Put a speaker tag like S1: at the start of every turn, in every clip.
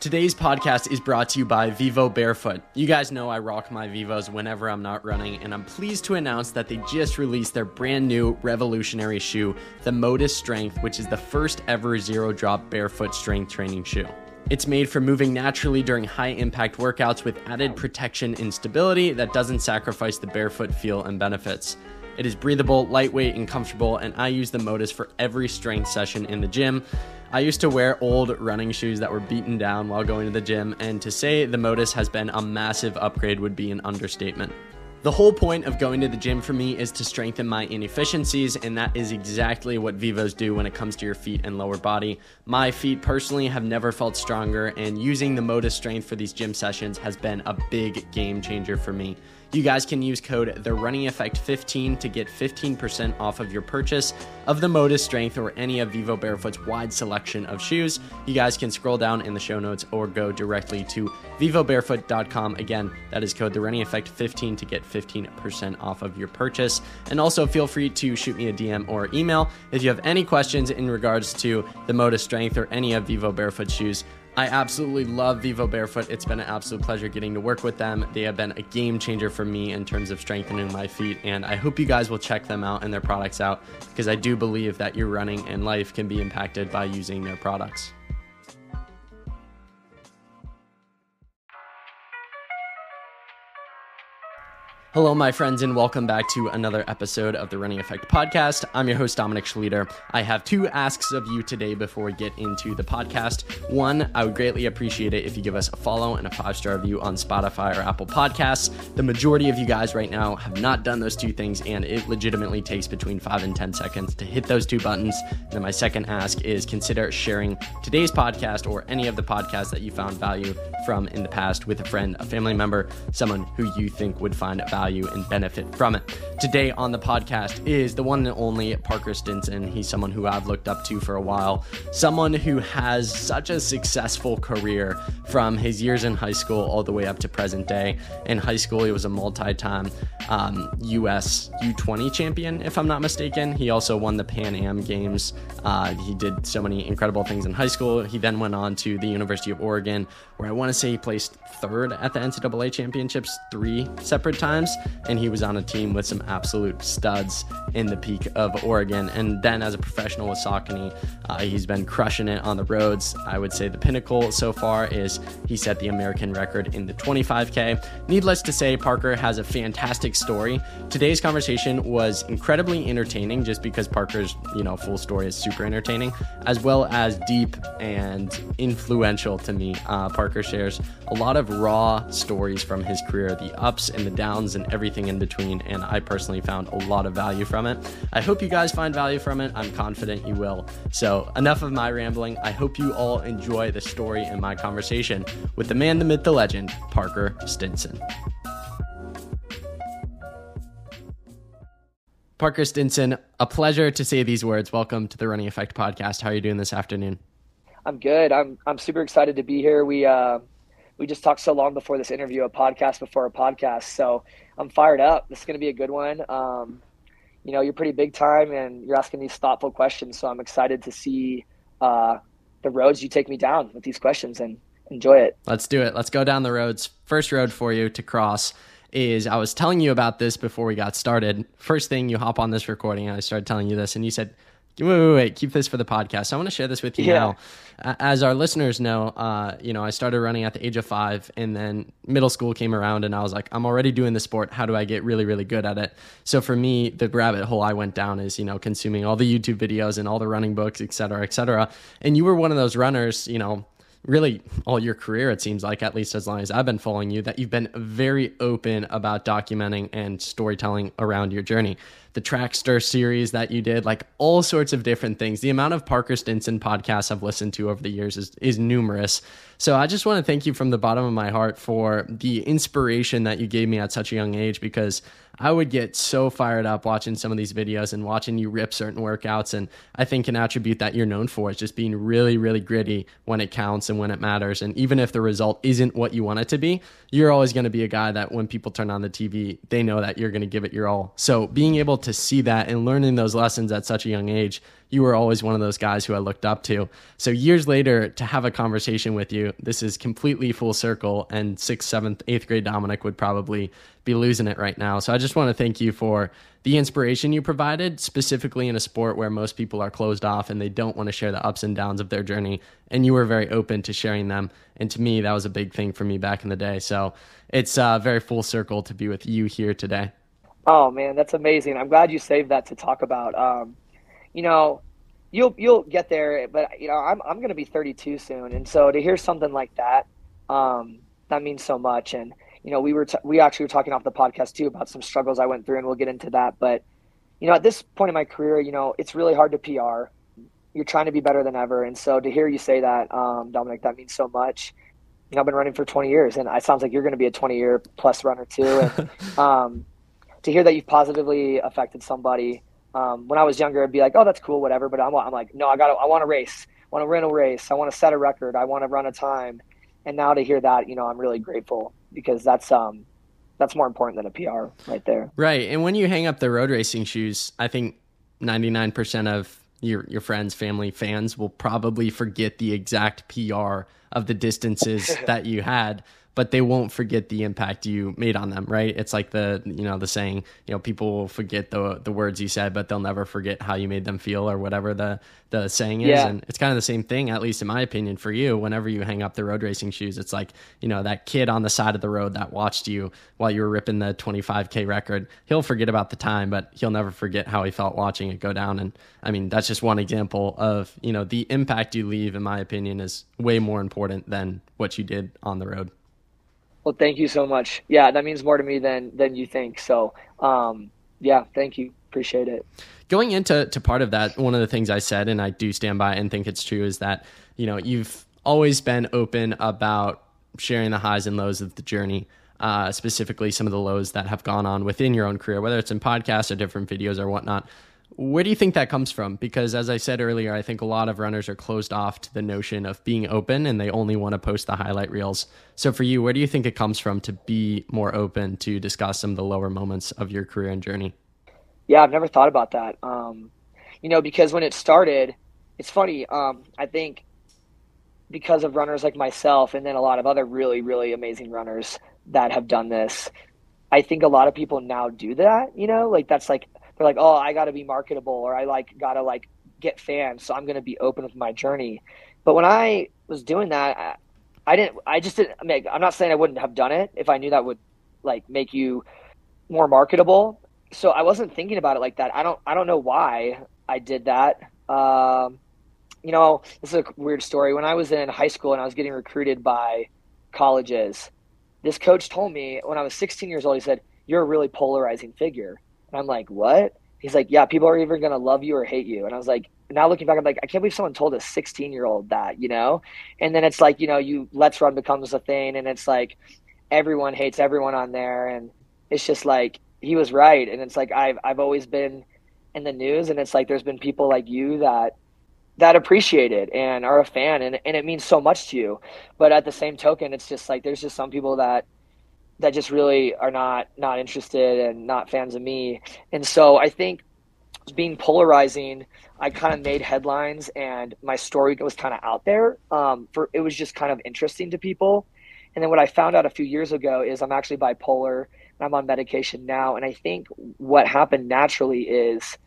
S1: Today's podcast is brought to you by Vivo Barefoot. You guys know I rock my Vivos whenever I'm not running, and I'm pleased to announce that they just released their brand new revolutionary shoe, the Modus Strength, which is the first ever zero drop barefoot strength training shoe. It's made for moving naturally during high impact workouts with added protection and stability that doesn't sacrifice the barefoot feel and benefits. It is breathable, lightweight, and comfortable, and I use the Modus for every strength session in the gym. I used to wear old running shoes that were beaten down while going to the gym, and to say the Modus has been a massive upgrade would be an understatement. The whole point of going to the gym for me is to strengthen my inefficiencies, and that is exactly what Vivos do when it comes to your feet and lower body. My feet personally have never felt stronger, and using the Modus Strength for these gym sessions has been a big game changer for me. You guys can use code The Running Effect 15 to get 15% off of your purchase of the Modus Strength or any of Vivo Barefoot's wide selection of shoes. You guys can scroll down in the show notes or go directly to vivobarefoot.com. Again, that is code The Running Effect 15 to get 15% off of your purchase. And also feel free to shoot me a DM or email if you have any questions in regards to the Modus Strength or any of Vivo Barefoot shoes. I absolutely love Vivo Barefoot. It's been an absolute pleasure getting to work with them. They have been a game changer for me in terms of strengthening my feet, and I hope you guys will check them out and their products out because I do believe that your running and life can be impacted by using their products. Hello, my friends, and welcome back to another episode of the Running Effect podcast. I'm your host, Dominic Schlueter. I have two asks of you today before we get into the podcast. One, I would greatly appreciate it if you give us a follow and a five star review on Spotify or Apple Podcasts. The majority of you guys right now have not done those two things, and it legitimately takes between five and 10 seconds to hit those two buttons. And then my second ask is consider sharing today's podcast or any of the podcasts that you found value from in the past with a friend, a family member, someone who you think would find value value and benefit from it. Today on the podcast is the one and only Parker Stinson. He's someone who I've looked up to for a while, someone who has such a successful career from his years in high school all the way up to present day. In high school, he was a multi time um, US U20 champion, if I'm not mistaken. He also won the Pan Am Games. Uh, he did so many incredible things in high school. He then went on to the University of Oregon, where I want to say he placed third at the NCAA championships three separate times and he was on a team with some absolute studs in the peak of Oregon. And then as a professional with Saucony, uh, he's been crushing it on the roads. I would say the pinnacle so far is he set the American record in the 25K. Needless to say, Parker has a fantastic story. Today's conversation was incredibly entertaining just because Parker's, you know, full story is super entertaining, as well as deep and influential to me. Uh, Parker shares a lot of raw stories from his career, the ups and the downs and everything in between, and I personally found a lot of value from it. I hope you guys find value from it. I'm confident you will. So, enough of my rambling. I hope you all enjoy the story and my conversation with the man, the myth, the legend, Parker Stinson. Parker Stinson, a pleasure to say these words. Welcome to the Running Effect podcast. How are you doing this afternoon?
S2: I'm good. I'm I'm super excited to be here. We uh, we just talked so long before this interview, a podcast before a podcast. So I'm fired up. This is going to be a good one. Um, you know, you're pretty big time and you're asking these thoughtful questions. So I'm excited to see uh, the roads you take me down with these questions and enjoy it.
S1: Let's do it. Let's go down the roads. First road for you to cross is I was telling you about this before we got started. First thing you hop on this recording, I started telling you this, and you said, wait, wait, wait, keep this for the podcast. So I want to share this with you yeah. now. As our listeners know, uh, you know, I started running at the age of five, and then middle school came around, and I was like, I'm already doing the sport. How do I get really, really good at it? So for me, the rabbit hole I went down is, you know, consuming all the YouTube videos and all the running books, et cetera, et cetera. And you were one of those runners, you know, really all your career, it seems like, at least as long as I've been following you, that you've been very open about documenting and storytelling around your journey the Trackster series that you did, like all sorts of different things. The amount of Parker Stinson podcasts I've listened to over the years is, is numerous. So I just want to thank you from the bottom of my heart for the inspiration that you gave me at such a young age because I would get so fired up watching some of these videos and watching you rip certain workouts. And I think an attribute that you're known for is just being really, really gritty when it counts and when it matters. And even if the result isn't what you want it to be, you're always going to be a guy that when people turn on the TV, they know that you're going to give it your all. So being able to see that and learning those lessons at such a young age you were always one of those guys who I looked up to. So years later, to have a conversation with you, this is completely full circle. And sixth, seventh, eighth grade Dominic would probably be losing it right now. So I just want to thank you for the inspiration you provided, specifically in a sport where most people are closed off and they don't want to share the ups and downs of their journey. And you were very open to sharing them. And to me, that was a big thing for me back in the day. So it's uh, very full circle to be with you here today.
S2: Oh man, that's amazing. I'm glad you saved that to talk about. Um, you know, you'll you'll get there, but you know, I'm I'm going to be 32 soon, and so to hear something like that, um, that means so much. And you know, we were t- we actually were talking off the podcast too about some struggles I went through, and we'll get into that. But you know, at this point in my career, you know, it's really hard to PR. You're trying to be better than ever, and so to hear you say that, um, Dominic, that means so much. You know, I've been running for 20 years, and it sounds like you're going to be a 20 year plus runner too. And um, to hear that you've positively affected somebody. Um, when I was younger, I'd be like, "Oh, that's cool, whatever." But I'm, I'm like, "No, I got, I want to race. I want to run a race. I want to set a record. I want to run a time." And now to hear that, you know, I'm really grateful because that's um, that's more important than a PR right there.
S1: Right. And when you hang up the road racing shoes, I think 99% of your your friends, family, fans will probably forget the exact PR of the distances that you had but they won't forget the impact you made on them, right? It's like the you know the saying, you know, people will forget the the words you said, but they'll never forget how you made them feel or whatever the the saying is. Yeah. And it's kind of the same thing, at least in my opinion, for you. Whenever you hang up the road racing shoes, it's like you know that kid on the side of the road that watched you while you were ripping the 25k record. He'll forget about the time, but he'll never forget how he felt watching it go down. And I mean, that's just one example of you know the impact you leave. In my opinion, is way more important than what you did on the road.
S2: Well, thank you so much. Yeah, that means more to me than than you think. So, um, yeah, thank you. Appreciate it.
S1: Going into to part of that, one of the things I said, and I do stand by and think it's true, is that you know you've always been open about sharing the highs and lows of the journey. Uh, specifically, some of the lows that have gone on within your own career, whether it's in podcasts or different videos or whatnot. Where do you think that comes from? Because as I said earlier, I think a lot of runners are closed off to the notion of being open and they only want to post the highlight reels. So for you, where do you think it comes from to be more open to discuss some of the lower moments of your career and journey?
S2: Yeah, I've never thought about that. Um, you know, because when it started, it's funny. Um, I think because of runners like myself and then a lot of other really, really amazing runners that have done this, I think a lot of people now do that, you know, like that's like they're like, oh, I got to be marketable or I like got to like get fans, so I'm going to be open with my journey. But when I was doing that, I, I didn't. I just didn't. Mean, I'm not saying I wouldn't have done it if I knew that would like make you more marketable. So I wasn't thinking about it like that. I don't. I don't know why I did that. Um, you know, this is a weird story. When I was in high school and I was getting recruited by colleges, this coach told me when I was 16 years old, he said, "You're a really polarizing figure." And I'm like, what? He's like, yeah, people are either going to love you or hate you. And I was like, now looking back, I'm like, I can't believe someone told a 16 year old that, you know? And then it's like, you know, you Let's Run becomes a thing. And it's like, everyone hates everyone on there. And it's just like, he was right. And it's like, I've, I've always been in the news. And it's like, there's been people like you that, that appreciate it and are a fan. And, and it means so much to you. But at the same token, it's just like, there's just some people that, that just really are not not interested and not fans of me. And so I think being polarizing, I kind of made headlines and my story was kind of out there. Um, for it was just kind of interesting to people. And then what I found out a few years ago is I'm actually bipolar and I'm on medication now. And I think what happened naturally is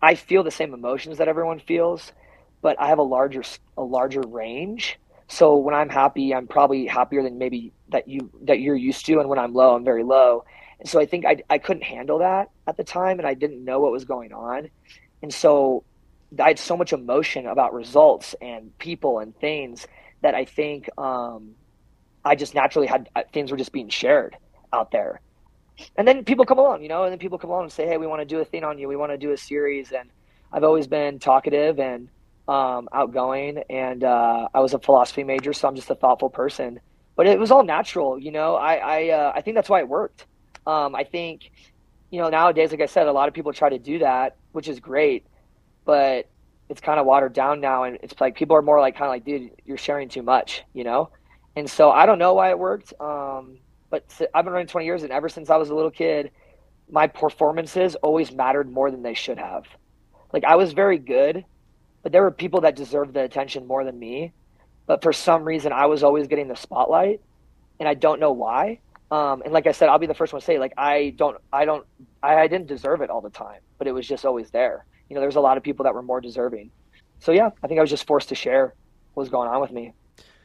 S2: I feel the same emotions that everyone feels, but I have a larger a larger range. So when I'm happy, I'm probably happier than maybe that you that you're used to, and when I'm low, I'm very low. And so I think I I couldn't handle that at the time, and I didn't know what was going on, and so I had so much emotion about results and people and things that I think um, I just naturally had uh, things were just being shared out there. And then people come along, you know, and then people come along and say, "Hey, we want to do a thing on you. We want to do a series." And I've always been talkative and um, outgoing, and uh, I was a philosophy major, so I'm just a thoughtful person. But it was all natural, you know. I I, uh, I think that's why it worked. Um, I think, you know, nowadays, like I said, a lot of people try to do that, which is great, but it's kind of watered down now, and it's like people are more like kind of like, dude, you're sharing too much, you know. And so I don't know why it worked, um, but I've been running 20 years, and ever since I was a little kid, my performances always mattered more than they should have. Like I was very good but there were people that deserved the attention more than me. But for some reason, I was always getting the spotlight, and I don't know why. Um, and like I said, I'll be the first one to say, like I don't, I don't, I, I didn't deserve it all the time, but it was just always there. You know, there's a lot of people that were more deserving. So yeah, I think I was just forced to share what was going on with me.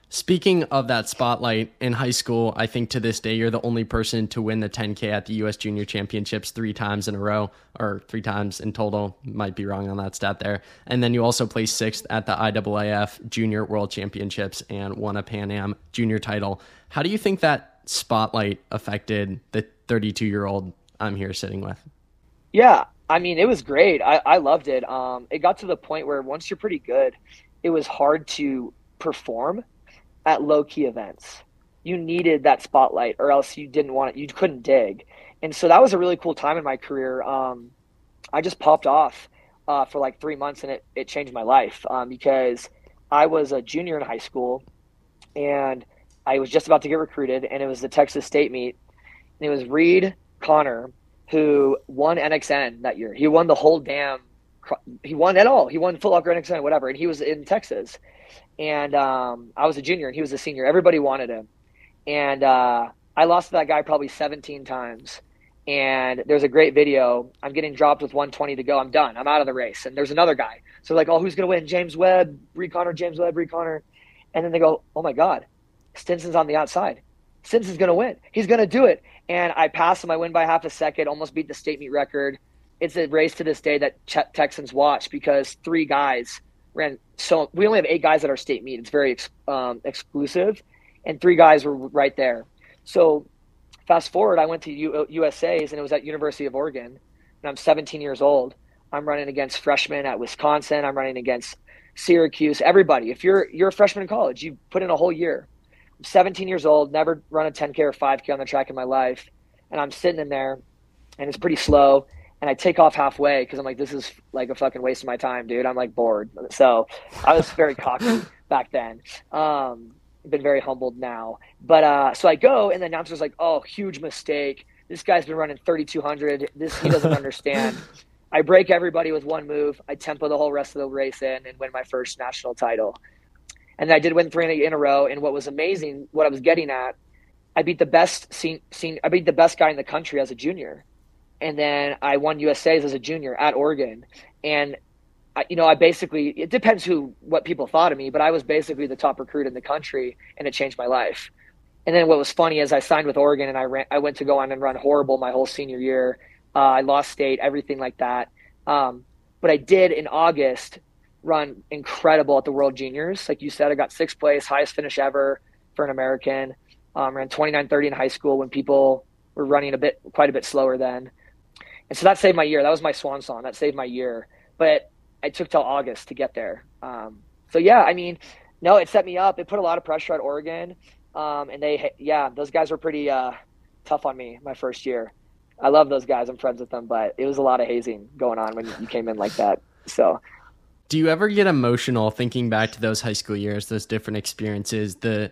S1: Speaking of that spotlight in high school, I think to this day you're the only person to win the 10K at the U.S. Junior Championships three times in a row, or three times in total. Might be wrong on that stat there. And then you also placed sixth at the IAAF Junior World Championships and won a Pan Am Junior title. How do you think that spotlight affected the 32 year old I'm here sitting with?
S2: Yeah, I mean, it was great. I, I loved it. Um, it got to the point where once you're pretty good, it was hard to perform at low key events. You needed that spotlight, or else you didn't want it. You couldn't dig, and so that was a really cool time in my career. Um, I just popped off uh, for like three months, and it it changed my life um, because I was a junior in high school, and I was just about to get recruited, and it was the Texas State meet, and it was Reed Connor who won NXN that year. He won the whole damn. He won it all. He won Foot Locker NXN, whatever, and he was in Texas and um, I was a junior and he was a senior. Everybody wanted him, and uh, I lost to that guy probably 17 times. And there's a great video. I'm getting dropped with 120 to go. I'm done. I'm out of the race. And there's another guy. So like, oh, who's gonna win? James Webb, Reed Connor, James Webb, Reed Connor. And then they go, oh my God, Stinson's on the outside. Stinson's gonna win. He's gonna do it. And I pass him. I win by half a second. Almost beat the state meet record. It's a race to this day that Texans watch because three guys ran so we only have eight guys at our state meet. It's very um, exclusive, and three guys were right there. So fast forward, I went to U- USA's and it was at University of Oregon, and I'm 17 years old. I'm running against freshmen at Wisconsin. I'm running against Syracuse. Everybody, if you're you're a freshman in college, you put in a whole year. I'm 17 years old, never run a 10k or 5k on the track in my life, and I'm sitting in there, and it's pretty slow and I take off halfway because I'm like, this is like a fucking waste of my time, dude. I'm like bored. So I was very cocky back then. Um, been very humbled now. But uh, so I go, and the announcer's like, oh, huge mistake. This guy's been running 3,200. This he doesn't understand. I break everybody with one move. I tempo the whole rest of the race in and win my first national title. And I did win three in a row. And what was amazing, what I was getting at, I beat the best scene, scene I beat the best guy in the country as a junior and then I won USA's as a junior at Oregon. And I, you know, I basically it depends who what people thought of me, but I was basically the top recruit in the country, and it changed my life. And then what was funny is I signed with Oregon, and I ran. I went to go on and run horrible my whole senior year. Uh, I lost state, everything like that. Um, but I did in August run incredible at the World Juniors. Like you said, I got sixth place, highest finish ever for an American. Um, ran 29:30 in high school when people were running a bit, quite a bit slower then. And so that saved my year. That was my swan song. That saved my year. But I took till August to get there. Um, so yeah, I mean, no, it set me up. It put a lot of pressure at Oregon. Um, and they, yeah, those guys were pretty uh, tough on me my first year. I love those guys. I'm friends with them, but it was a lot of hazing going on when you came in like that. So,
S1: do you ever get emotional thinking back to those high school years, those different experiences, the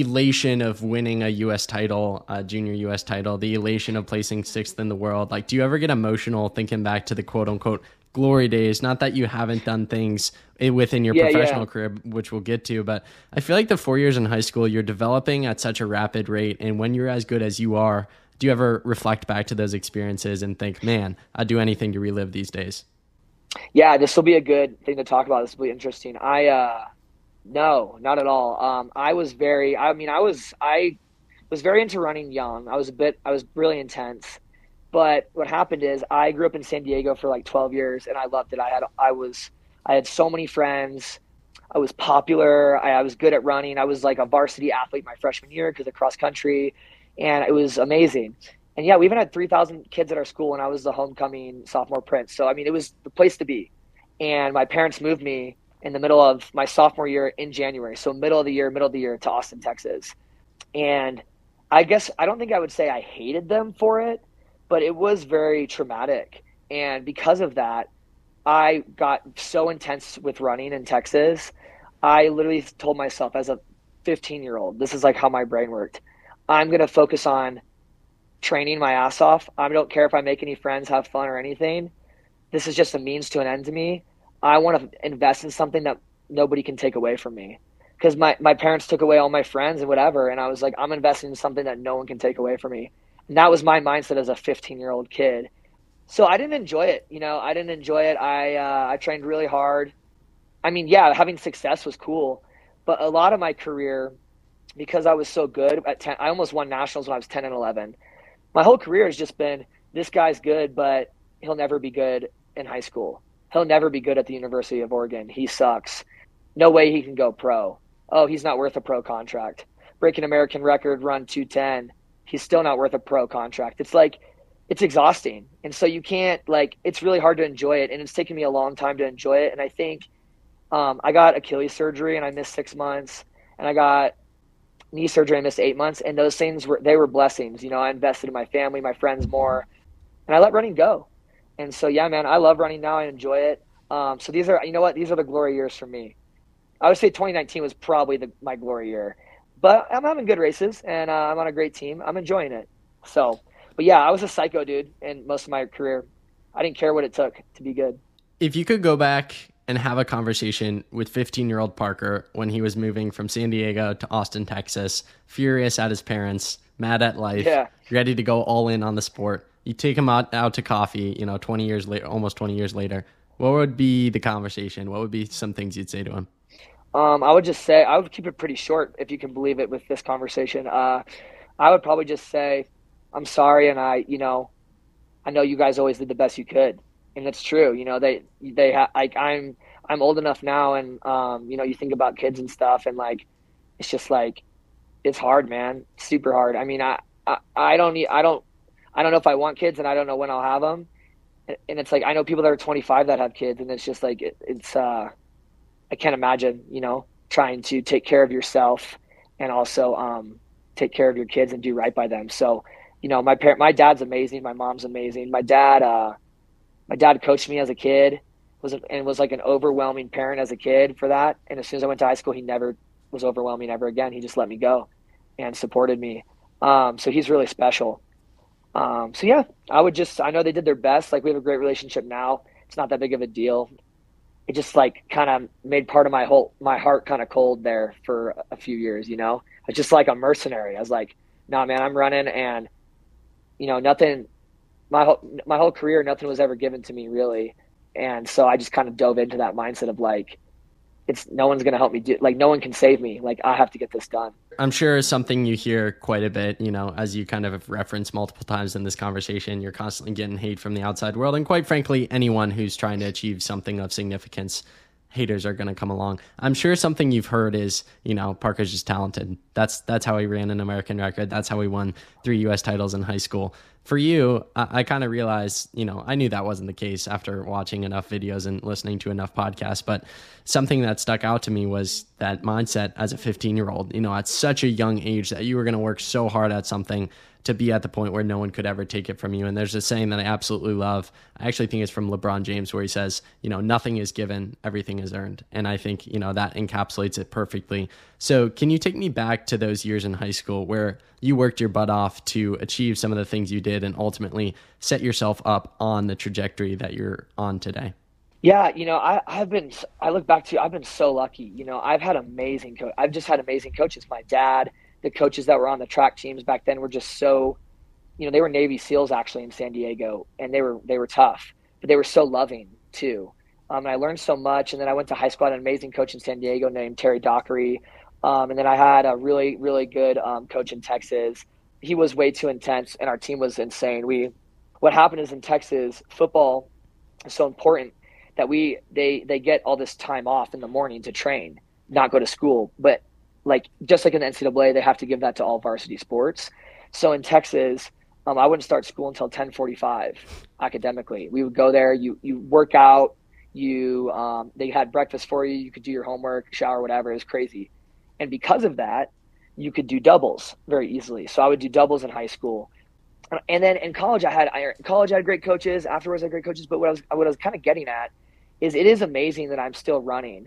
S1: elation of winning a U.S. title, a junior U.S. title, the elation of placing sixth in the world. Like, do you ever get emotional thinking back to the quote unquote glory days? Not that you haven't done things within your yeah, professional yeah. career, which we'll get to, but I feel like the four years in high school, you're developing at such a rapid rate. And when you're as good as you are, do you ever reflect back to those experiences and think, man, I'd do anything to relive these days?
S2: Yeah, this will be a good thing to talk about. This will be interesting. I, uh, no, not at all. Um, I was very. I mean, I was. I was very into running young. I was a bit. I was really intense. But what happened is, I grew up in San Diego for like 12 years, and I loved it. I had. I was. I had so many friends. I was popular. I, I was good at running. I was like a varsity athlete my freshman year because of cross country, and it was amazing. And yeah, we even had 3,000 kids at our school, and I was the homecoming sophomore prince. So I mean, it was the place to be. And my parents moved me in the middle of my sophomore year in January. So middle of the year, middle of the year to Austin, Texas. And I guess I don't think I would say I hated them for it, but it was very traumatic. And because of that, I got so intense with running in Texas. I literally told myself as a 15 year old, this is like how my brain worked. I'm going to focus on training my ass off. I don't care if I make any friends, have fun, or anything. This is just a means to an end to me. I want to invest in something that nobody can take away from me. Because my, my parents took away all my friends and whatever. And I was like, I'm investing in something that no one can take away from me. And that was my mindset as a 15 year old kid. So I didn't enjoy it. You know, I didn't enjoy it. I, uh, I trained really hard. I mean, yeah, having success was cool. But a lot of my career, because I was so good at 10, I almost won nationals when I was 10 and 11. My whole career has just been this guy's good, but he'll never be good in high school. He'll never be good at the University of Oregon. He sucks. No way he can go pro. Oh, he's not worth a pro contract. Break an American record, run 210. He's still not worth a pro contract. It's like, it's exhausting. And so you can't, like, it's really hard to enjoy it. And it's taken me a long time to enjoy it. And I think um, I got Achilles surgery and I missed six months. And I got knee surgery, and I missed eight months. And those things were, they were blessings. You know, I invested in my family, my friends more. And I let running go. And so, yeah, man, I love running now. I enjoy it. Um, so these are, you know what? These are the glory years for me. I would say 2019 was probably the, my glory year, but I'm having good races and uh, I'm on a great team. I'm enjoying it. So, but yeah, I was a psycho dude in most of my career. I didn't care what it took to be good.
S1: If you could go back and have a conversation with 15 year old Parker when he was moving from San Diego to Austin, Texas, furious at his parents, mad at life, yeah. ready to go all in on the sport, you take him out, out to coffee, you know, 20 years later, almost 20 years later, what would be the conversation? What would be some things you'd say to him?
S2: Um, I would just say, I would keep it pretty short if you can believe it with this conversation. Uh, I would probably just say, I'm sorry. And I, you know, I know you guys always did the best you could. And that's true. You know, they, they, like, I'm, I'm old enough now and, um, you know, you think about kids and stuff and like, it's just like, it's hard, man. super hard. I mean, I, I, I don't need, I don't, I don't know if I want kids and I don't know when I'll have them. And it's like I know people that are 25 that have kids, and it's just like it, it's. uh I can't imagine, you know, trying to take care of yourself and also um, take care of your kids and do right by them. So, you know, my parent, my dad's amazing. My mom's amazing. My dad, uh, my dad coached me as a kid, was and was like an overwhelming parent as a kid for that. And as soon as I went to high school, he never was overwhelming ever again. He just let me go and supported me. Um, so he's really special. Um, so yeah, I would just I know they did their best. Like we have a great relationship now. It's not that big of a deal. It just like kind of made part of my whole my heart kind of cold there for a few years. You know, I was just like a mercenary. I was like, nah, man, I'm running, and you know, nothing. My whole my whole career, nothing was ever given to me really, and so I just kind of dove into that mindset of like, it's no one's gonna help me do like no one can save me. Like I have to get this done.
S1: I'm sure something you hear quite a bit, you know, as you kind of have referenced multiple times in this conversation, you're constantly getting hate from the outside world. And quite frankly, anyone who's trying to achieve something of significance, haters are going to come along. I'm sure something you've heard is, you know, Parker's just talented. That's that's how he ran an American record. That's how he won three U.S. titles in high school for you, I, I kind of realized, you know, I knew that wasn't the case after watching enough videos and listening to enough podcasts. But something that stuck out to me was that mindset as a 15 year old, you know, at such a young age that you were going to work so hard at something to be at the point where no one could ever take it from you. And there's a saying that I absolutely love. I actually think it's from LeBron James where he says, you know, nothing is given, everything is earned. And I think, you know, that encapsulates it perfectly. So, can you take me back to those years in high school where you worked your butt off to achieve some of the things you did and ultimately set yourself up on the trajectory that you're on today?
S2: Yeah, you know, I, I've been, I look back to, I've been so lucky. You know, I've had amazing coach. I've just had amazing coaches. My dad, the coaches that were on the track teams back then were just so, you know, they were Navy SEALs actually in San Diego, and they were they were tough, but they were so loving too. Um, and I learned so much. And then I went to high school. I had an amazing coach in San Diego named Terry Dockery. Um, and then I had a really really good um, coach in Texas. He was way too intense, and our team was insane. We, what happened is in Texas, football is so important that we they they get all this time off in the morning to train, not go to school. But like just like in the NCAA, they have to give that to all varsity sports. So in Texas, um, I wouldn't start school until 10:45 academically. We would go there. You you work out. You um, they had breakfast for you. You could do your homework, shower, whatever. It was crazy, and because of that, you could do doubles very easily. So I would do doubles in high school, and then in college I had college I had great coaches. Afterwards I had great coaches. But what I was what I was kind of getting at is it is amazing that I'm still running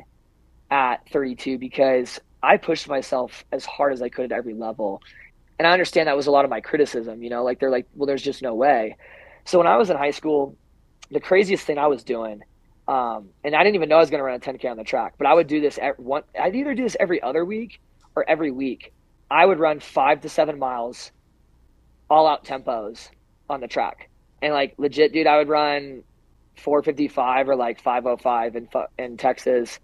S2: at 32 because I pushed myself as hard as I could at every level. And I understand that was a lot of my criticism, you know, like they're like, well, there's just no way. So when I was in high school, the craziest thing I was doing, Um, and I didn't even know I was going to run a 10K on the track, but I would do this at one. I'd either do this every other week or every week. I would run five to seven miles, all out tempos on the track, and like legit, dude, I would run 455 or like 505 in in Texas.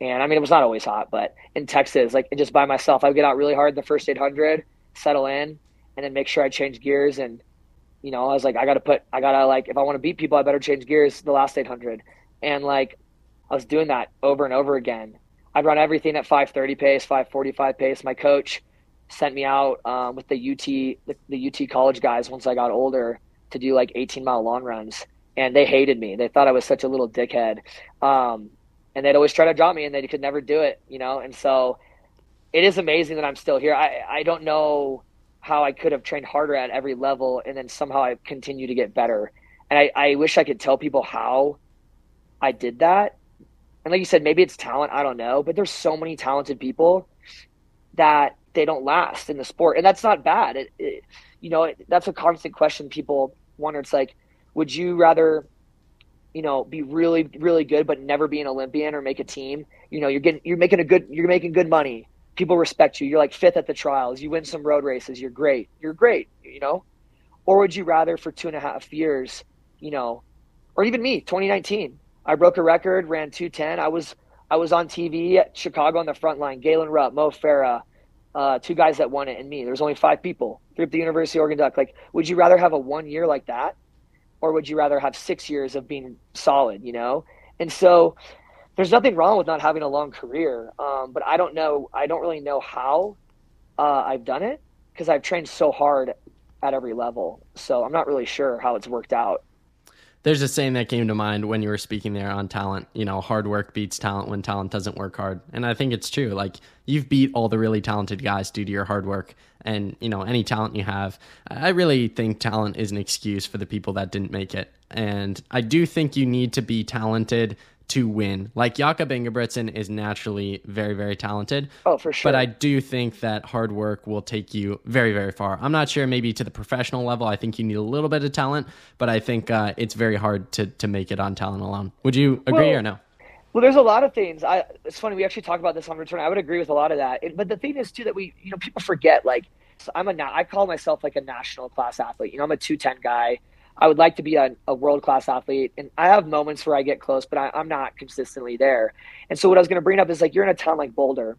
S2: And I mean, it was not always hot, but in Texas, like just by myself, I would get out really hard the first 800, settle in, and then make sure I change gears. And, you know, I was like, I got to put, I got to like, if I want to beat people, I better change gears the last 800. And like, I was doing that over and over again. I'd run everything at 530 pace, 545 pace. My coach sent me out um, with the UT, the, the UT college guys once I got older to do like 18 mile long runs and they hated me. They thought I was such a little dickhead. Um, and they'd always try to drop me and they could never do it, you know? And so it is amazing that I'm still here. I, I don't know how I could have trained harder at every level and then somehow I continue to get better. And I, I wish I could tell people how I did that. And like you said, maybe it's talent. I don't know. But there's so many talented people that they don't last in the sport. And that's not bad. It, it, you know, it, that's a constant question people wonder. It's like, would you rather, you know, be really really good but never be an Olympian or make a team? You know, you're getting you're making a good you're making good money. People respect you. You're like fifth at the trials. You win some road races. You're great. You're great. You know, or would you rather for two and a half years, you know, or even me, 2019, I broke a record, ran 210. I was I was on TV at Chicago on the front line. Galen Rupp, Mo Farah, uh, two guys that won it, and me. There's only five people through the University of Oregon Duck. Like, would you rather have a one year like that, or would you rather have six years of being solid, you know? And so there's nothing wrong with not having a long career. Um, but I don't know, I don't really know how uh, I've done it because I've trained so hard at every level. So I'm not really sure how it's worked out
S1: there's a saying that came to mind when you were speaking there on talent. You know, hard work beats talent when talent doesn't work hard. And I think it's true. Like, you've beat all the really talented guys due to your hard work and, you know, any talent you have. I really think talent is an excuse for the people that didn't make it. And I do think you need to be talented to win. Like Jakob Ingebrigtsen is naturally very, very talented.
S2: Oh, for sure.
S1: But I do think that hard work will take you very, very far. I'm not sure maybe to the professional level. I think you need a little bit of talent, but I think uh, it's very hard to to make it on talent alone. Would you agree well, or no?
S2: Well, there's a lot of things. I, it's funny. We actually talked about this on return. I would agree with a lot of that. It, but the thing is too that we, you know, people forget. Like, so I'm a, I call myself like a national class athlete. You know, I'm a 210 guy. I would like to be a, a world class athlete, and I have moments where I get close, but I, I'm not consistently there. And so what I was going to bring up is like you're in a town like Boulder,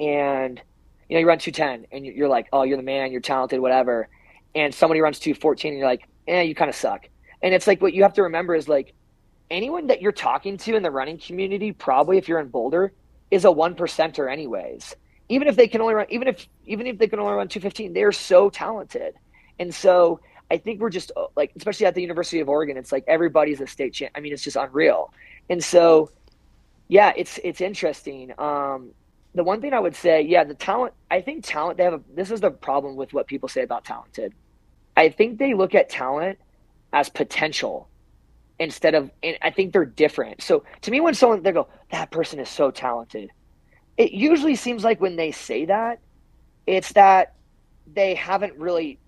S2: and you know you run 210, and you're like, oh, you're the man, you're talented, whatever. And somebody runs 214, and you're like, eh, you kind of suck. And it's like what you have to remember is like anyone that you're talking to in the running community, probably if you're in Boulder, is a one percenter anyways. Even if they can only run, even if even if they can only run 215, they're so talented. And so I think we're just uh, like, especially at the University of Oregon, it's like everybody's a state champ. I mean, it's just unreal. And so, yeah, it's it's interesting. Um, the one thing I would say, yeah, the talent. I think talent. They have a, this is the problem with what people say about talented. I think they look at talent as potential instead of. And I think they're different. So to me, when someone they go, that person is so talented, it usually seems like when they say that, it's that they haven't really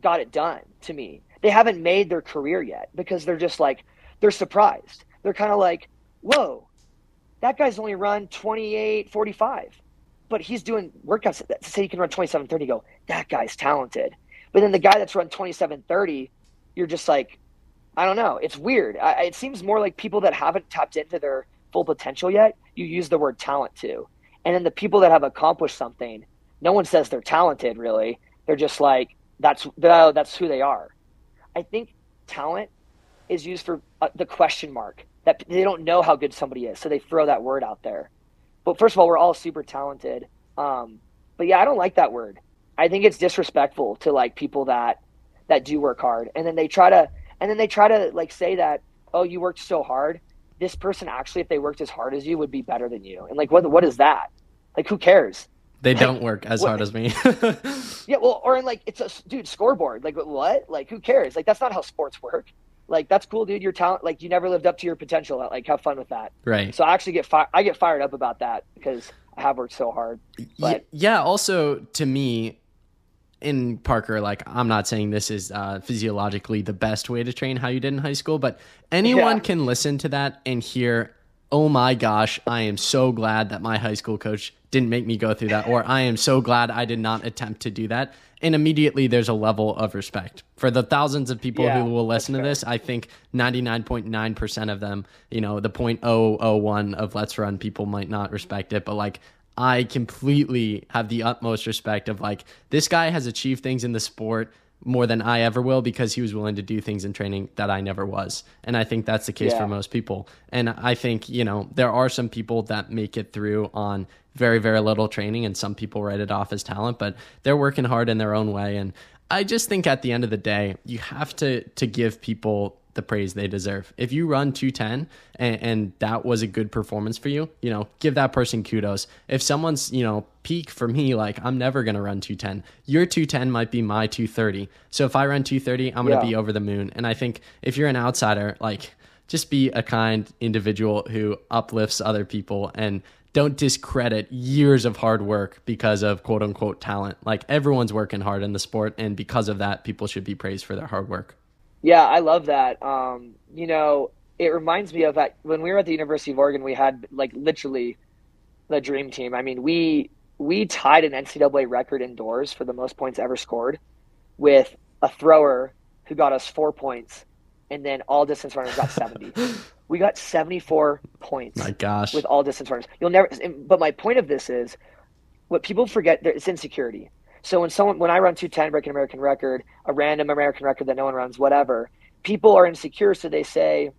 S2: got it done to me. They haven't made their career yet because they're just like, they're surprised. They're kind of like, whoa, that guy's only run 28, 45, but he's doing workouts to say he can run 27, 30. Go, that guy's talented. But then the guy that's run 27, 30, you're just like, I don't know. It's weird. I, it seems more like people that haven't tapped into their full potential yet, you use the word talent to. And then the people that have accomplished something, no one says they're talented really. They're just like, that's that's who they are. I think talent is used for uh, the question mark that they don't know how good somebody is, so they throw that word out there. But first of all, we're all super talented. Um, but yeah, I don't like that word. I think it's disrespectful to like people that that do work hard, and then they try to and then they try to like say that oh you worked so hard. This person actually, if they worked as hard as you, would be better than you. And like, what what is that? Like, who cares?
S1: They don't work as hard as me.
S2: yeah, well, or in like it's a dude scoreboard. Like what? Like who cares? Like that's not how sports work. Like that's cool, dude. Your talent, like you never lived up to your potential. Like have fun with that.
S1: Right.
S2: So I actually get fi- I get fired up about that because I have worked so hard. But
S1: yeah, also to me, in Parker, like I'm not saying this is uh, physiologically the best way to train how you did in high school, but anyone
S2: Yeah.
S1: can listen to that and hear, oh my gosh, I am so glad that my high school coach didn't make me go through that, or I am so glad I did not attempt to do that. And immediately there's a level of respect for the thousands of people
S2: Yeah,
S1: who will listen to this. I think 99.9% of them, you know, the 0.001 of Let's Run people might not respect it, but like I completely have the utmost respect of like this guy has achieved things in the sport more than I ever will because he was willing to do things in training that I never was. And I think that's the case
S2: Yeah.
S1: for most people. And I think, you know, there are some people that make it through on very, very little training and some people write it off as talent, but they're working hard in their own way. And I just think at the end of the day, you have to to give people the praise they deserve. If you run 210 and, and that was a good performance for you, you know, give that person kudos. If someone's, you know, peak for me, like I'm never going to run 210. Your 210 might be my 230. So if I run 230, I'm going to
S2: Yeah.
S1: be over the moon. And I think if you're an outsider, like just be a kind individual who uplifts other people and don't discredit years of hard work because of quote unquote talent. Like everyone's working hard in the sport. And because of that, people should be praised for their hard work.
S2: Yeah, I love that. Um, you know, it reminds me of that when we were at the University of Oregon, we had like literally the dream team. I mean, we we tied an NCAA record indoors for the most points ever scored with a thrower who got us four points, and then all distance runners got seventy. we got seventy four points
S1: My gosh.
S2: with all distance runners. You'll never. But my point of this is, what people forget, there- it's insecurity. So when someone, when I run 210, break an American record, a random American record that no one runs, whatever, people are insecure, so they say,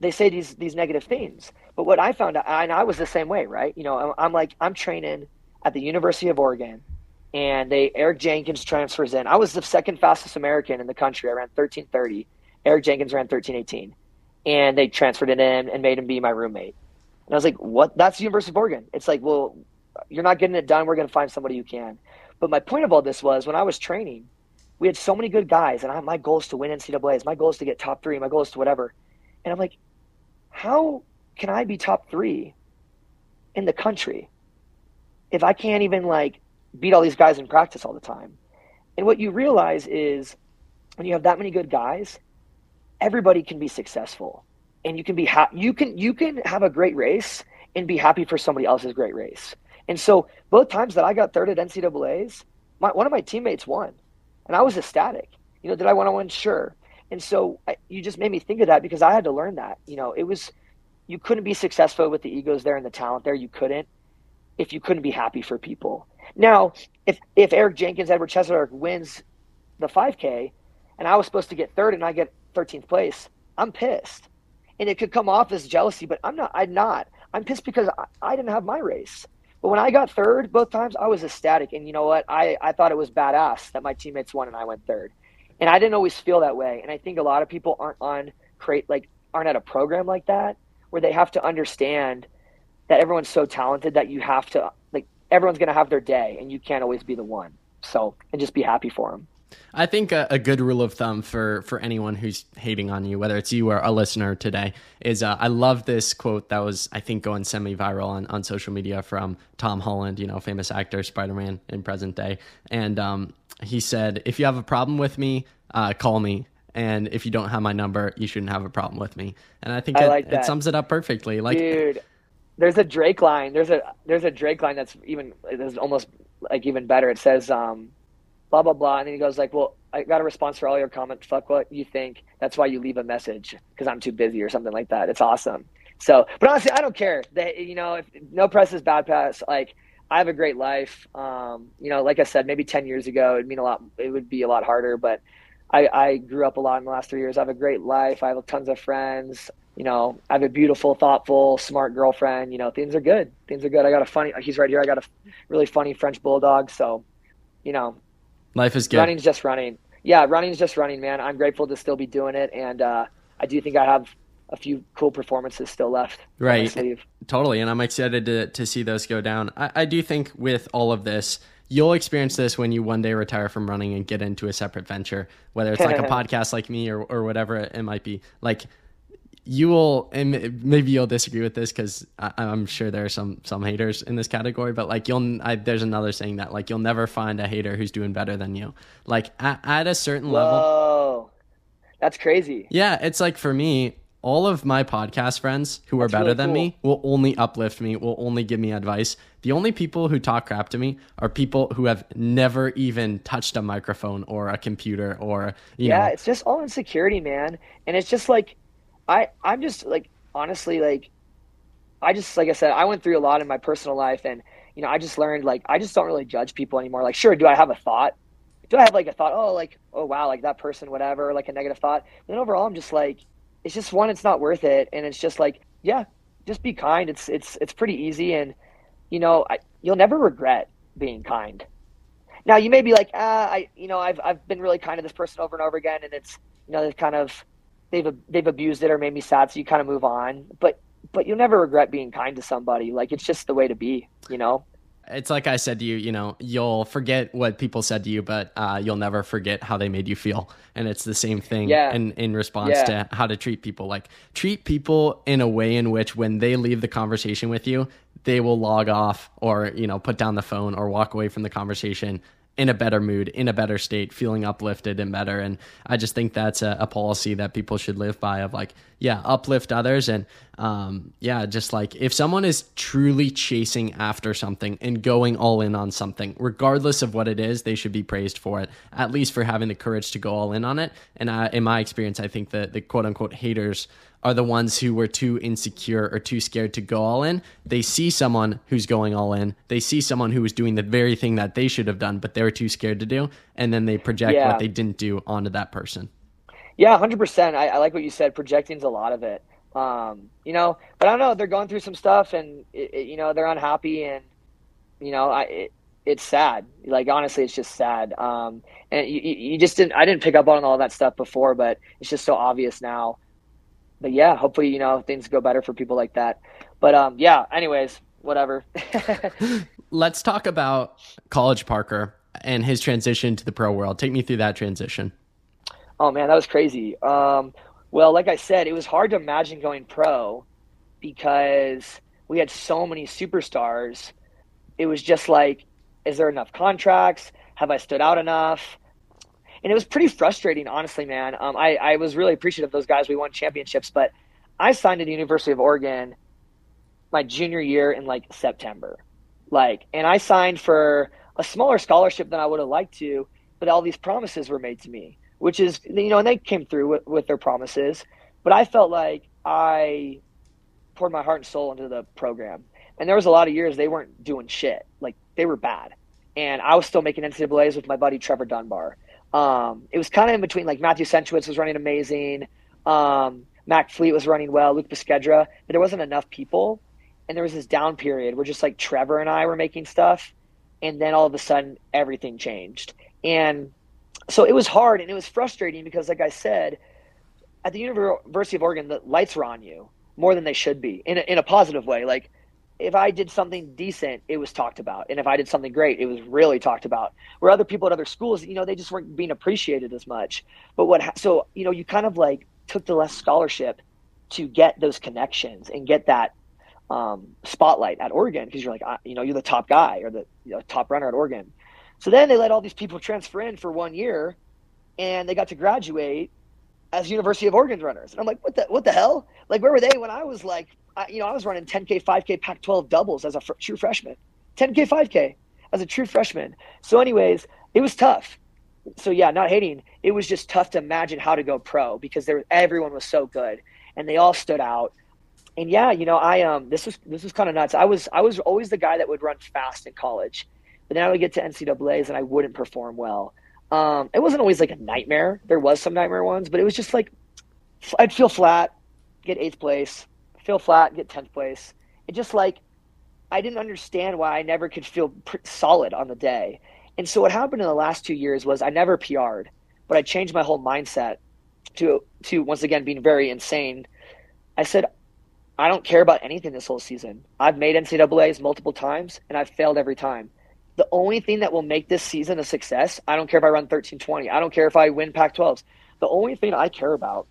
S2: they say these these negative things. But what I found out, and I was the same way, right? You know, I'm, I'm like, I'm training at the University of Oregon, and they Eric Jenkins transfers in. I was the second fastest American in the country. I ran 13:30. Eric Jenkins ran 13:18, and they transferred it in and made him be my roommate. And I was like, what? That's the University of Oregon. It's like, well, you're not getting it done. We're going to find somebody who can. But my point of all this was when I was training, we had so many good guys, and I, my goal is to win NCAA's. My goal is to get top three. My goal is to whatever. And I'm like, how can I be top three in the country if I can't even like beat all these guys in practice all the time? And what you realize is when you have that many good guys, everybody can be successful, and you can be ha- you can you can have a great race and be happy for somebody else's great race. And so both times that I got third at NCAA's, my, one of my teammates won, and I was ecstatic. You know, did I want to win? Sure. And so I, you just made me think of that because I had to learn that. You know, it was you couldn't be successful with the egos there and the talent there. You couldn't if you couldn't be happy for people. Now, if if Eric Jenkins, Edward Cheserek wins the 5K, and I was supposed to get third and I get 13th place, I'm pissed, and it could come off as jealousy. But I'm not. I'm not. I'm pissed because I, I didn't have my race. But when I got third both times, I was ecstatic. And you know what? I, I thought it was badass that my teammates won and I went third. And I didn't always feel that way. And I think a lot of people aren't on create like aren't at a program like that where they have to understand that everyone's so talented that you have to like everyone's gonna have their day and you can't always be the one. So and just be happy for them.
S1: I think a, a good rule of thumb for for anyone who's hating on you, whether it's you or a listener today, is uh, I love this quote that was I think going semi viral on, on social media from Tom Holland, you know, famous actor, Spider Man in present day, and um, he said, "If you have a problem with me, uh, call me." And if you don't have my number, you shouldn't have a problem with me. And I think
S2: I
S1: it,
S2: like
S1: it sums it up perfectly. Like,
S2: Dude, there's a Drake line. There's a there's a Drake line that's even is almost like even better. It says um, blah blah blah, and then he goes like, "Well, I got a response for all your comments. Fuck what you think. That's why you leave a message because I'm too busy or something like that." It's awesome. So, but honestly, I don't care. That you know, if no press is bad press. Like I have a great life. Um, you know, like I said, maybe ten years ago it'd mean a lot. It would be a lot harder, but I, I grew up a lot in the last three years. I have a great life. I have tons of friends. You know, I have a beautiful, thoughtful, smart girlfriend. You know, things are good. Things are good. I got a funny. He's right here. I got a really funny French bulldog. So, you know,
S1: life is good.
S2: running's just running. Yeah, running's just running, man. I'm grateful to still be doing it, and uh, I do think I have a few cool performances still left.
S1: Right. Totally, and I'm excited to to see those go down. I, I do think with all of this, you'll experience this when you one day retire from running and get into a separate venture, whether it's like a podcast like me or or whatever it might be. Like you will, and maybe you'll disagree with this because I'm sure there are some some haters in this category, but like you'll, I, there's another saying that like you'll never find a hater who's doing better than you. Like at, at a certain
S2: Whoa.
S1: level.
S2: That's crazy.
S1: Yeah, it's like for me, all of my podcast friends who are better
S2: really
S1: than
S2: cool.
S1: me will only uplift me, will only give me advice. The only people who talk crap to me are people who have never even touched a microphone or a computer or you
S2: yeah,
S1: know.
S2: it's just all insecurity, man. And it's just like I I'm just like honestly like I just like I said, I went through a lot in my personal life and you know, I just learned like I just don't really judge people anymore. Like sure, do I have a thought? Do I have like a thought, oh like oh wow, like that person, whatever, like a negative thought. But then overall I'm just like it's just one, it's not worth it. And it's just like, yeah, just be kind. It's it's it's pretty easy and you know, I, you'll never regret being kind. Now you may be like, ah, I, you know, I've I've been really kind to this person over and over again, and it's, you know, they've kind of, they've they've abused it or made me sad, so you kind of move on. But but you'll never regret being kind to somebody. Like it's just the way to be, you know.
S1: It's like I said to you, you know, you'll forget what people said to you, but uh, you'll never forget how they made you feel. And it's the same thing
S2: Yeah.
S1: in, in response
S2: Yeah.
S1: to how to treat people. Like, treat people in a way in which when they leave the conversation with you, they will log off or, you know, put down the phone or walk away from the conversation in a better mood, in a better state, feeling uplifted and better. And I just think that's a, a policy that people should live by of like, yeah, uplift others. And um, yeah, just like if someone is truly chasing after something and going all in on something, regardless of what it is, they should be praised for it, at least for having the courage to go all in on it. And I, in my experience, I think that the quote unquote haters are the ones who were too insecure or too scared to go all in. They see someone who's going all in. They see someone who was doing the very thing that they should have done, but they were too scared to do. And then they project
S2: Yeah.
S1: what they didn't do onto that person.
S2: Yeah, hundred percent. I, I like what you said. Projecting's a lot of it. Um, you know, but I don't know. They're going through some stuff, and it, it- you know they're unhappy, and you know, I it, it's sad. Like honestly, it's just sad. Um, and you you just didn't. I didn't pick up on all that stuff before, but it's just so obvious now. But yeah, hopefully you know things go better for people like that. But um, yeah. Anyways, whatever.
S1: Let's talk about College Parker and his transition to the pro world. Take me through that transition.
S2: Oh man, that was crazy. Um, well, like I said, it was hard to imagine going pro because we had so many superstars. It was just like, is there enough contracts? Have I stood out enough? And it was pretty frustrating, honestly, man. Um, I, I was really appreciative of those guys. We won championships, but I signed at the University of Oregon my junior year in like September. Like, and I signed for a smaller scholarship than I would have liked to, but all these promises were made to me, which is, you know, and they came through with, with their promises. But I felt like I poured my heart and soul into the program. And there was a lot of years they weren't doing shit. Like, they were bad. And I was still making NCAAs with my buddy Trevor Dunbar. Um, it was kind of in between, like, Matthew Centrowitz was running amazing. Um, Mac Fleet was running well, Luke Puskedra, but there wasn't enough people and there was this down period where just like Trevor and I were making stuff, and then all of a sudden everything changed, and so it was hard and it was frustrating because, like I said, at the University of Oregon, the lights were on you more than they should be in a, in a positive way. Like if I did something decent, it was talked about, and if I did something great, it was really talked about. Where other people at other schools, you know, they just weren't being appreciated as much. But what so you know, you kind of like took the less scholarship to get those connections and get that um, spotlight at Oregon because you're like, I, you know, you're the top guy or the you know, top runner at Oregon. So then they let all these people transfer in for one year, and they got to graduate as University of Oregon runners. And I'm like, what the what the hell? Like, where were they when I was like, I, you know, I was running 10k, 5k, Pac-12 doubles as a fr- true freshman, 10k, 5k as a true freshman. So, anyways, it was tough. So yeah, not hating. It was just tough to imagine how to go pro because there everyone was so good and they all stood out and yeah, you know, I um this was this was kind of nuts. I was I was always the guy that would run fast in college, but then I would get to NCAA's and I wouldn't perform well. Um, it wasn't always like a nightmare. There was some nightmare ones, but it was just like I'd feel flat, get eighth place, feel flat, get tenth place. It just like I didn't understand why I never could feel solid on the day. And so what happened in the last two years was I never PR'd, but I changed my whole mindset to to once again being very insane. I said I don't care about anything this whole season. I've made NCAA's multiple times and I've failed every time. The only thing that will make this season a success, I don't care if I run 1320. I don't care if I win Pac 12s. The only thing I care about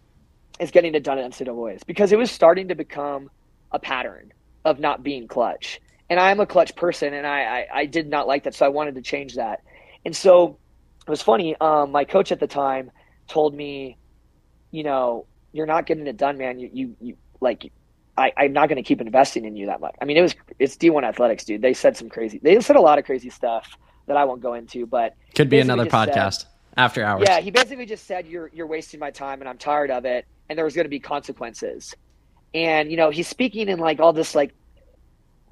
S2: is getting it done at NCAA's because it was starting to become a pattern of not being clutch. And I'm a clutch person, and I, I, I did not like that, so I wanted to change that. And so it was funny. Um, my coach at the time told me, you know, you're not getting it done, man. You, you, you like, I, I'm not going to keep investing in you that much. I mean, it was, it's D1 athletics, dude. They said some crazy, they said a lot of crazy stuff that I won't go into, but
S1: could be another podcast said, after hours.
S2: Yeah. He basically just said, you're, you're wasting my time and I'm tired of it. And there was going to be consequences. And, you know, he's speaking in like all this, like,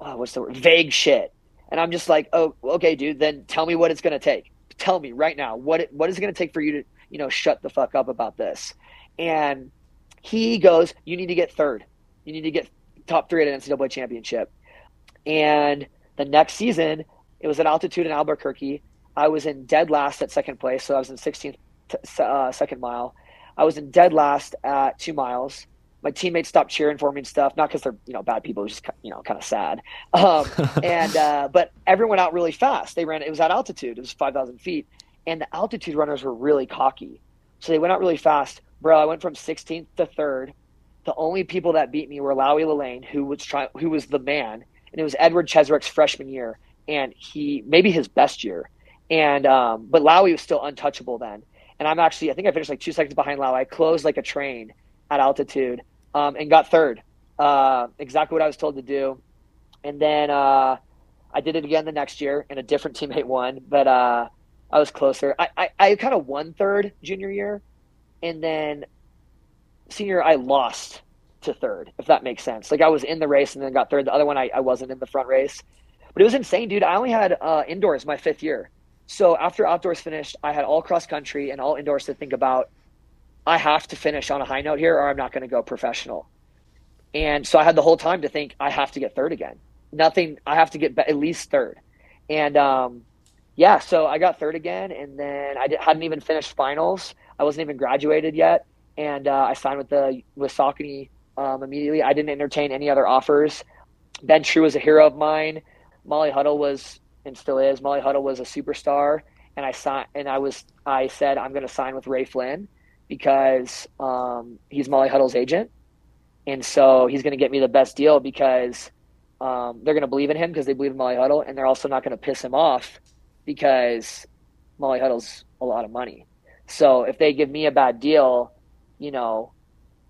S2: oh, what's the word? Vague shit. And I'm just like, oh, okay, dude, then tell me what it's going to take. Tell me right now what it, what is it going to take for you to you know, shut the fuck up about this. And he goes, you need to get third. You need to get top three at an NCAA championship. And the next season, it was at altitude in Albuquerque. I was in dead last at second place, so I was in 16th uh, second mile. I was in dead last at two miles. My teammates stopped cheering for me and stuff, not because they're you know bad people, just you know kind of sad. Um, and uh, but everyone out really fast. They ran. It was at altitude. It was 5,000 feet, and the altitude runners were really cocky. So they went out really fast. Bro, I went from 16th to third. The only people that beat me were Lawi Lalang, who was trying, who was the man, and it was Edward Cheserek's freshman year, and he maybe his best year. And um, but Lawi was still untouchable then. And I'm actually, I think I finished like two seconds behind Lawi. I closed like a train at altitude um, and got third. Uh, exactly what I was told to do. And then uh, I did it again the next year, and a different teammate won. But uh, I was closer. I, I, I kind of won third junior year, and then senior I lost to third, if that makes sense. Like I was in the race and then got third. The other one I, I wasn't in the front race. But it was insane, dude. I only had uh, indoors my fifth year. So after outdoors finished, I had all cross country and all indoors to think about. I have to finish on a high note here, or I'm not going to go professional. And so I had the whole time to think I have to get third again. Nothing. I have to get at least third. And um, yeah, so I got third again, and then I hadn't even finished finals. I wasn't even graduated yet, and uh, I signed with the with Saucony um, immediately. I didn't entertain any other offers. Ben True was a hero of mine. Molly Huddle was and still is. Molly Huddle was a superstar, and I signed. And I was I said I'm going to sign with Ray Flynn because um, he's Molly Huddle's agent, and so he's going to get me the best deal because um, they're going to believe in him because they believe in Molly Huddle, and they're also not going to piss him off because Molly Huddle's a lot of money. So if they give me a bad deal, you know,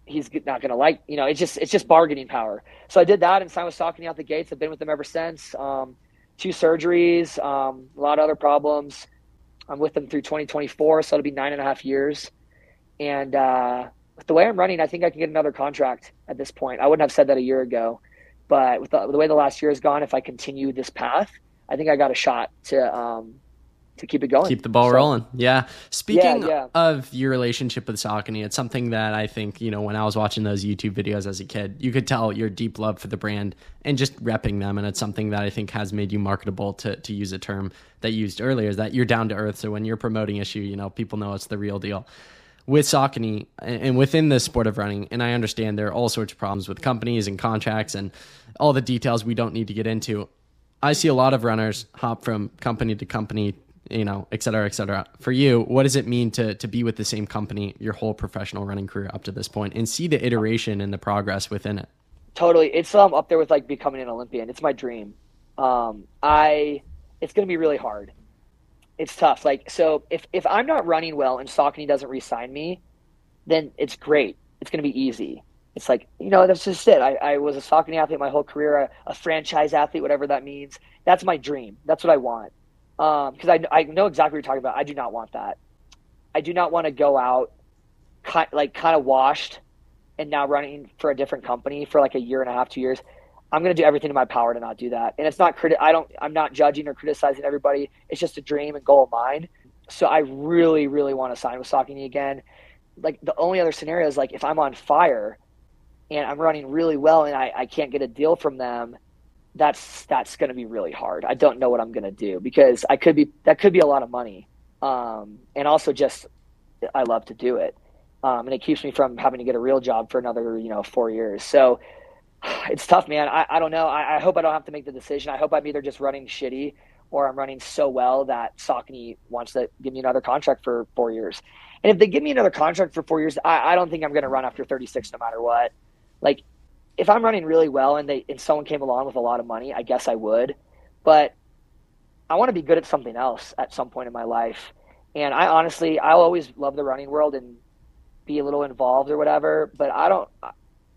S2: he's not going to like, you know, it's just, it's just bargaining power. So I did that and signed with Saucony out the gates. I've been with them ever since. Um, two surgeries, um, a lot of other problems. I'm with them through 2024. So it'll be nine and a half years. And, uh, with the way I'm running, I think I can get another contract at this point. I wouldn't have said that a year ago, but with the, the way the last year has gone, if I continue this path, I think I got a shot to um, to keep it going.
S1: Keep the ball so, rolling. Yeah. Speaking yeah, yeah. of your relationship with Saucony, it's something that I think, you know, when I was watching those YouTube videos as a kid, you could tell your deep love for the brand and just repping them. And it's something that I think has made you marketable to, to use a term that you used earlier is that you're down to earth. So when you're promoting issue, you know, people know it's the real deal. With Saucony and within the sport of running, and I understand there are all sorts of problems with companies and contracts and all the details we don't need to get into. I see a lot of runners hop from company to company, you know, et cetera, et cetera. For you, what does it mean to to be with the same company your whole professional running career up to this point and see the iteration and the progress within it?
S2: Totally, it's um up there with like becoming an Olympian. It's my dream. Um, I it's going to be really hard. It's tough. Like so, if if I'm not running well and Saucony doesn't re-sign me, then it's great. It's going to be easy it's like you know that's just it. I, I was a Saucony athlete my whole career, a, a, franchise athlete, whatever that means. That's my dream. That's what I want. Because um, I I know exactly what you're talking about. I do not want that. I do not want to go out, kind, like kind of washed, and now running for a different company for like a year and a half, two years. I'm going to do everything in my power to not do that. And it's not criti- I don't I'm not judging or criticizing everybody. It's just a dream and goal of mine. So I really really want to sign with Saucony again. Like the only other scenario is like if I'm on fire and I'm running really well and I, I can't get a deal from them, that's that's going to be really hard. I don't know what I'm going to do because I could be that could be a lot of money, um, and also just I love to do it, um, and it keeps me from having to get a real job for another you know four years. So it's tough, man. I, I don't know. I, I hope I don't have to make the decision. I hope I'm either just running shitty or I'm running so well that Saucony wants to give me another contract for four years. And if they give me another contract for four years, I, I don't think I'm going to run after 36 no matter what. Like, if I'm running really well and they and someone came along with a lot of money, I guess I would. But I want to be good at something else at some point in my life. And I honestly, I'll always love the running world and be a little involved or whatever. But I don't.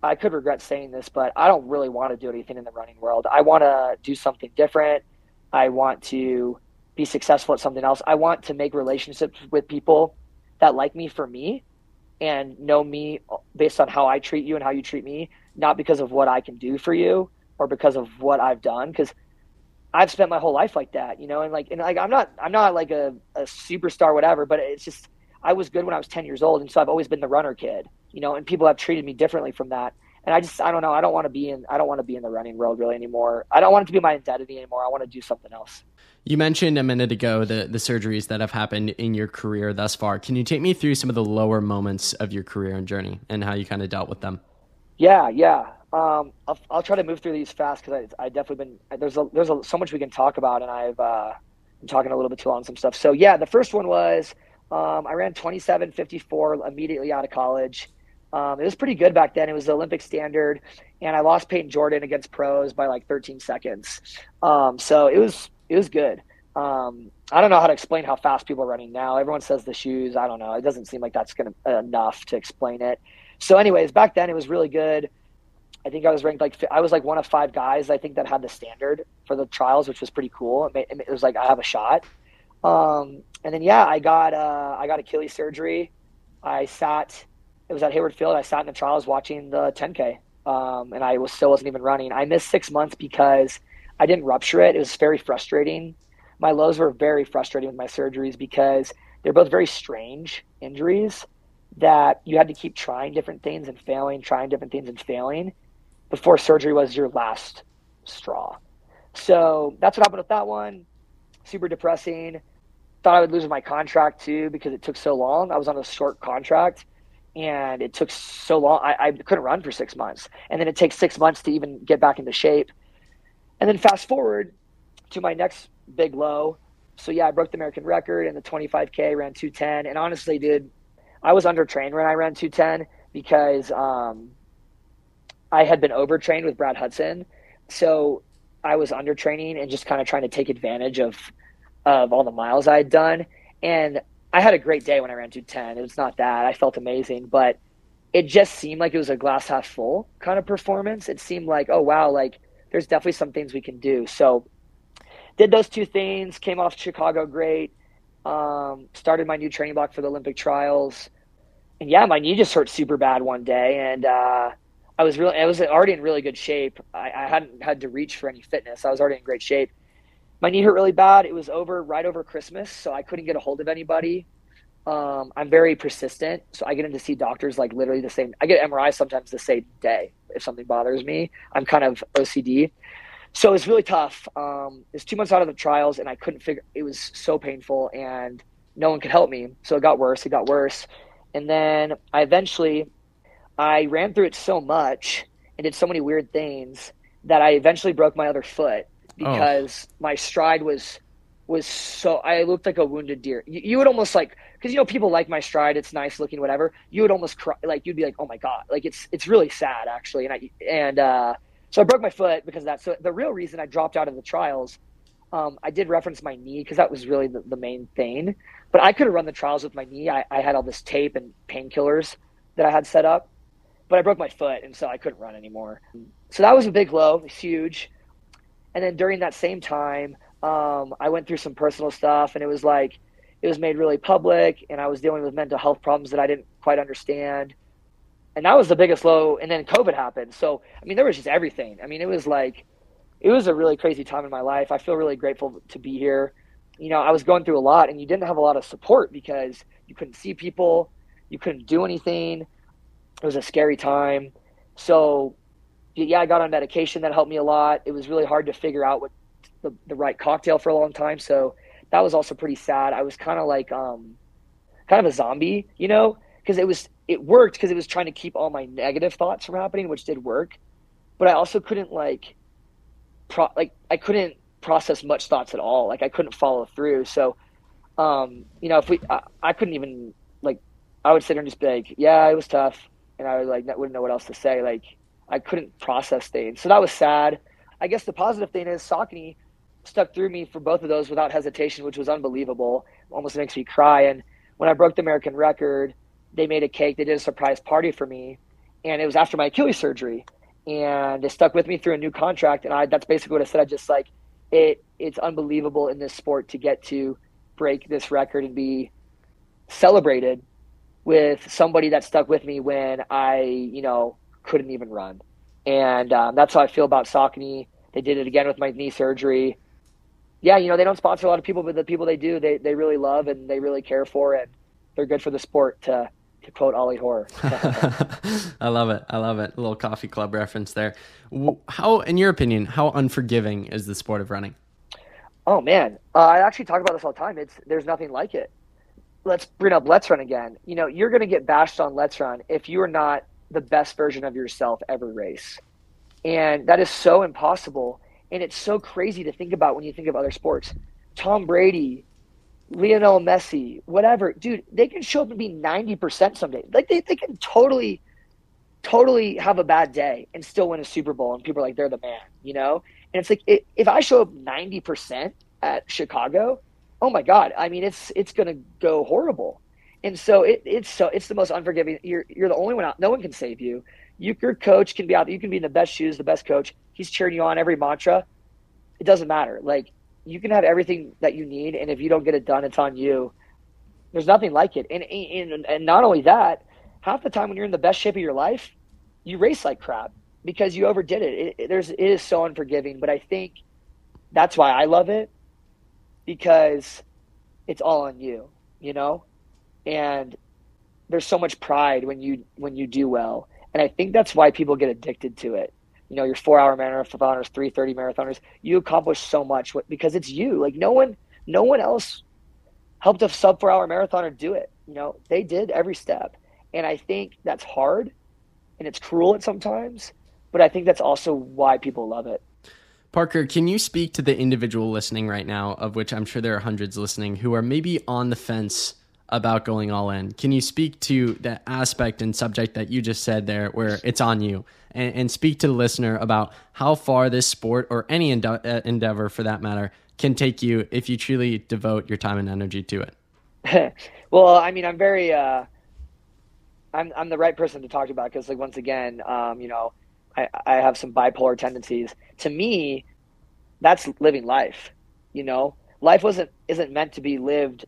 S2: I could regret saying this, but I don't really want to do anything in the running world. I want to do something different. I want to be successful at something else. I want to make relationships with people that like me for me and know me based on how I treat you and how you treat me, not because of what I can do for you or because of what I've done. Because I've spent my whole life like that, you know, and like, and like, I'm not, I'm not like a, a superstar, whatever, but it's just, I was good when I was 10 years old. And so I've always been the runner kid, you know, and people have treated me differently from that. And I just, I don't know. I don't want to be in, I don't want to be in the running world really anymore. I don't want it to be my identity anymore. I want to do something else.
S1: You mentioned a minute ago the, the surgeries that have happened in your career thus far. Can you take me through some of the lower moments of your career and journey and how you kind of dealt with them?
S2: Yeah, yeah. Um, I'll, I'll try to move through these fast because I, I definitely been there's a, there's a, so much we can talk about, and I've uh, been talking a little bit too long on some stuff. So yeah, the first one was um, I ran 27:54 immediately out of college. Um, it was pretty good back then. It was the Olympic standard, and I lost Payton Jordan against pros by like 13 seconds. Um, so it was it was good. Um, I don't know how to explain how fast people are running now. Everyone says the shoes. I don't know. It doesn't seem like that's gonna enough to explain it. So, anyways, back then it was really good. I think I was ranked like I was like one of five guys I think that had the standard for the trials, which was pretty cool. It, made, it was like I have a shot. Um, and then yeah, I got uh, I got Achilles surgery. I sat. It was at Hayward Field. I sat in the trials watching the 10K, um, and I was still wasn't even running. I missed six months because I didn't rupture it. It was very frustrating. My lows were very frustrating with my surgeries because they're both very strange injuries that you had to keep trying different things and failing, trying different things and failing before surgery was your last straw. So that's what happened with that one. Super depressing. Thought I would lose my contract too because it took so long. I was on a short contract and it took so long. I, I couldn't run for six months. And then it takes six months to even get back into shape. And then fast forward to my next big low. So yeah, I broke the American record in the 25K, ran 210. And honestly, dude, I was undertrained when I ran 210 because um, I had been overtrained with Brad Hudson. So I was undertraining and just kind of trying to take advantage of of all the miles I had done. And I had a great day when I ran 210. It was not that. I felt amazing, but it just seemed like it was a glass half full kind of performance. It seemed like, oh wow, like there's definitely some things we can do. So did those two things, came off Chicago great, um, started my new training block for the Olympic trials. And yeah, my knee just hurt super bad one day. And, uh, I was really, I was already in really good shape. I, I hadn't had to reach for any fitness. I was already in great shape. My knee hurt really bad. It was over right over Christmas, so I couldn't get a hold of anybody. Um, I'm very persistent, so I get in to see doctors like literally the same. I get MRI sometimes the same day if something bothers me. I'm kind of OCD, so it was really tough. Um, it was two months out of the trials, and I couldn't figure. It was so painful, and no one could help me. So it got worse. It got worse, and then I eventually, I ran through it so much and did so many weird things that I eventually broke my other foot oh. because oh. my stride was was so I looked like a wounded deer. You, you would almost like because you know people like my stride. It's nice looking, whatever. You would almost cry, like you'd be like, oh my god, like it's it's really sad actually. And I and uh, so I broke my foot because of that. So the real reason I dropped out of the trials, um, I did reference my knee because that was really the, the, main thing. But I could have run the trials with my knee. I, I had all this tape and painkillers that I had set up, but I broke my foot, and so I couldn't run anymore. So that was a big low, huge. And then during that same time, um, I went through some personal stuff, and it was like it was made really public, and I was dealing with mental health problems that I didn't quite understand and that was the biggest low. And then COVID happened. So, I mean, there was just everything. I mean, it was like, it was a really crazy time in my life. I feel really grateful to be here. You know, I was going through a lot and you didn't have a lot of support because you couldn't see people, you couldn't do anything. It was a scary time. So, yeah, I got on medication that helped me a lot. It was really hard to figure out what the, the right cocktail for a long time. So, that was also pretty sad. I was kind of like, um, kind of a zombie, you know, because it was it worked because it was trying to keep all my negative thoughts from happening, which did work. But I also couldn't like, pro- like I couldn't process much thoughts at all. Like I couldn't follow through. So, um, you know, if we, I, I couldn't even like I would sit there and just be like, yeah, it was tough. And I would like, wouldn't know what else to say. Like I couldn't process things. So that was sad. I guess the positive thing is Saucony stuck through me for both of those without hesitation, which was unbelievable. Almost makes me cry. And when I broke the American record, they made a cake. They did a surprise party for me, and it was after my Achilles surgery. And they stuck with me through a new contract. And I that's basically what I said. I just like it. It's unbelievable in this sport to get to break this record and be celebrated with somebody that stuck with me when I, you know, couldn't even run. And um, that's how I feel about Saucony. They did it again with my knee surgery. Yeah, you know, they don't sponsor a lot of people, but the people they do, they, they really love and they really care for, and they're good for the sport to, to quote Ollie Hoare.
S1: I love it. I love it. A little coffee club reference there. How, in your opinion, how unforgiving is the sport of running?
S2: Oh man, uh, I actually talk about this all the time. It's there's nothing like it. Let's bring up Let's Run again. You know, you're going to get bashed on Let's Run if you are not the best version of yourself every race. And that is so impossible. And it's so crazy to think about when you think of other sports. Tom Brady, Lionel Messi, whatever, dude, they can show up and be 90% someday. Like they, they can totally, totally have a bad day and still win a Super Bowl. And people are like, they're the man, you know? And it's like, it, if I show up 90% at Chicago, oh my God, I mean, it's, it's going to go horrible. And so it, it's so it's the most unforgiving. You're you're the only one out. No one can save you. you. Your coach can be out. You can be in the best shoes, the best coach. He's cheering you on every mantra. It doesn't matter. Like you can have everything that you need, and if you don't get it done, it's on you. There's nothing like it. And and and not only that, half the time when you're in the best shape of your life, you race like crap because you overdid it. it, it there's it is so unforgiving. But I think that's why I love it because it's all on you. You know and there's so much pride when you when you do well and i think that's why people get addicted to it you know your four hour marathoners 330 marathoners you accomplish so much because it's you. Like no one no one else helped a sub four hour marathoner do it. You know they did every step. And i think that's hard and it's cruel at sometimes but i think that's also why people love it.
S1: Parker, can you speak to the individual listening right now, of which I'm sure there are hundreds listening, who are maybe on the fence about going all in. Can you speak to that aspect and subject that you just said there, where it's on you, and, and speak to the listener about how far this sport or any ende- uh, endeavor for that matter can take you if you truly devote your time and energy to
S2: it? well, I mean, I'm very, uh, I'm I'm the right person to talk about because, like, once again, um, you know, I, I have some bipolar tendencies. To me, that's living life. You know, life wasn't isn't meant to be lived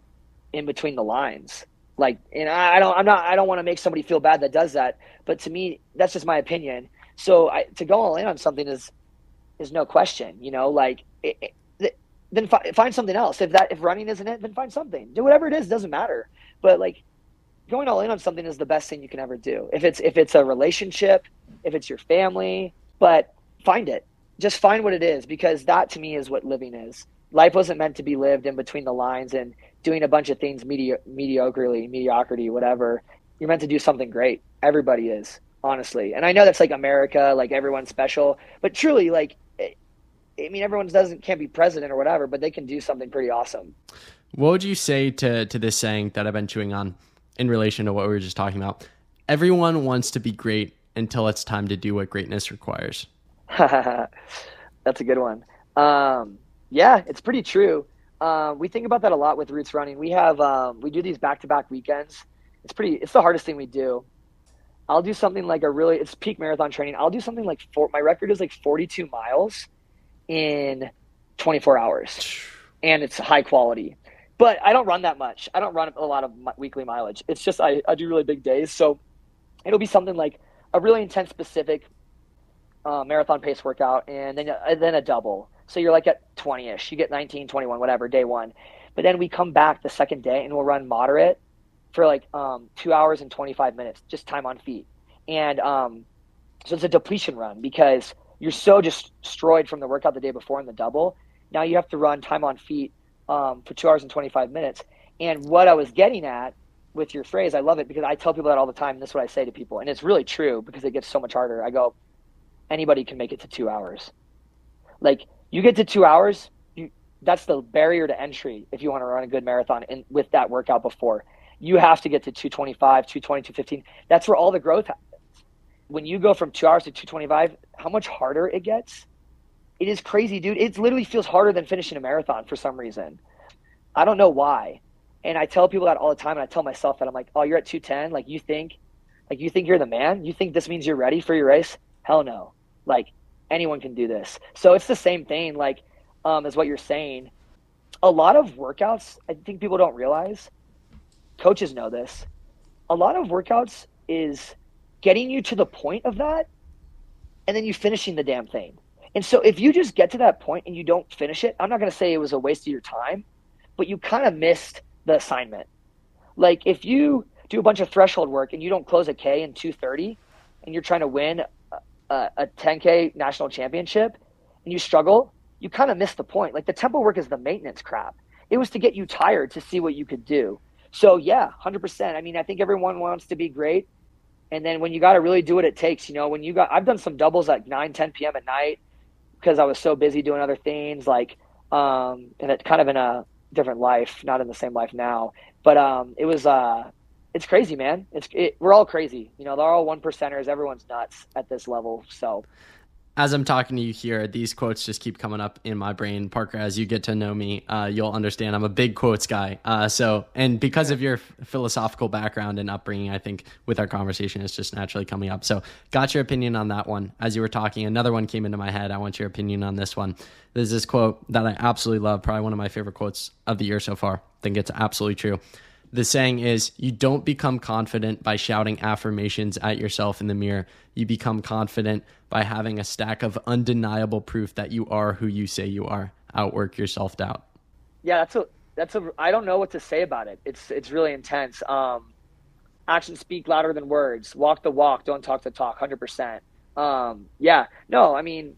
S2: in between the lines. Like, and I don't, I'm not, I don't want to make somebody feel bad that does that, but to me, that's just my opinion. So I, to go all in on something is, is no question, you know, like, it, it, then fi- find something else. If that, if running isn't it, then find something. Do whatever it is, doesn't matter. But like, going all in on something is the best thing you can ever do. If it's, if it's a relationship, if it's your family, but find it. Just find what it is because that to me is what living is. Life wasn't meant to be lived in between the lines and doing a bunch of things medi- mediocrely, mediocrity, whatever. You're meant to do something great. Everybody is, honestly. And I know that's like America, like everyone's special, but truly, like, I mean, everyone doesn't can't be president or whatever, but they can do something pretty awesome.
S1: What would you say to to this saying that I've been chewing on in relation to what we were just talking about? Everyone wants to be great until it's time to do what greatness requires.
S2: that's a good one. Um, yeah, it's pretty true. Um, we think about that a lot with roots running. We have um, we do these back to back weekends. It's pretty. It's the hardest thing we do. I'll do something like a really. It's peak marathon training. I'll do something like four. My record is like 42 miles in 24 hours, and it's high quality. But I don't run that much. I don't run a lot of weekly mileage. It's just I, I do really big days. So it'll be something like a really intense, specific uh, marathon pace workout, and then and then a double so you're like at 20 ish. You get 19, 21, whatever, day one. But then we come back the second day and we'll run moderate for like um, two hours and 25 minutes, just time on feet. And um, so it's a depletion run because you're so just destroyed from the workout the day before in the double. Now you have to run time on feet um, for two hours and 25 minutes. And what I was getting at with your phrase, I love it because I tell people that all the time. And this is what I say to people. And it's really true because it gets so much harder. I go, anybody can make it to two hours. Like you get to two hours, you, that's the barrier to entry if you want to run a good marathon and with that workout before. you have to get to 225, 220, 215. That's where all the growth happens. When you go from two hours to 225, how much harder it gets? It is crazy, dude. It literally feels harder than finishing a marathon for some reason. I don't know why. And I tell people that all the time, and I tell myself that I'm like, oh, you're at 210. Like you think, like you think you're the man. You think this means you're ready for your race? Hell no. Like anyone can do this. So it's the same thing. Like um, as what you're saying. A lot of workouts, I think people don't realize. Coaches know this. A lot of workouts is getting you to the point of that, and then you finishing the damn thing. And so if you just get to that point and you don't finish it, I'm not going to say it was a waste of your time, but you kind of missed the assignment. Like if you do a bunch of threshold work and you don't close a K in 230 and you're trying to win a, a 10K national championship and you struggle, you kind of miss the point. Like the tempo work is the maintenance crap. It was to get you tired to see what you could do. So yeah, 100%. I mean, I think everyone wants to be great. And then when you got to really do what it takes, you know, when you got, I've done some doubles at 9, 10 p.m. at night because I was so busy doing other things like, um, and it kind of in a different life, not in the same life now. But um, it was uh, it's crazy, man. It's it, we're all crazy. You know, they're all one percenters. Everyone's nuts at this level. So
S1: as I'm talking to you here, these quotes just keep coming up in my brain. Parker, as you get to know me, uh, you'll understand I'm a big quotes guy. Uh, so, and because of your philosophical background and upbringing, I think with our conversation, it's just naturally coming up. So, got your opinion on that one as you were talking. Another one came into my head. I want your opinion on this one. There's this quote that I absolutely love, probably one of my favorite quotes of the year so far. I think it's absolutely true. The saying is, you don't become confident by shouting affirmations at yourself in the mirror. You become confident by having a stack of undeniable proof that you are who you say you are. Outwork your self doubt.
S2: Yeah, that's a that's a I don't know what to say about it. It's it's really intense. Um, actions speak louder than words. Walk the walk, don't talk the talk. Hundred um, percent. Yeah, no, I mean,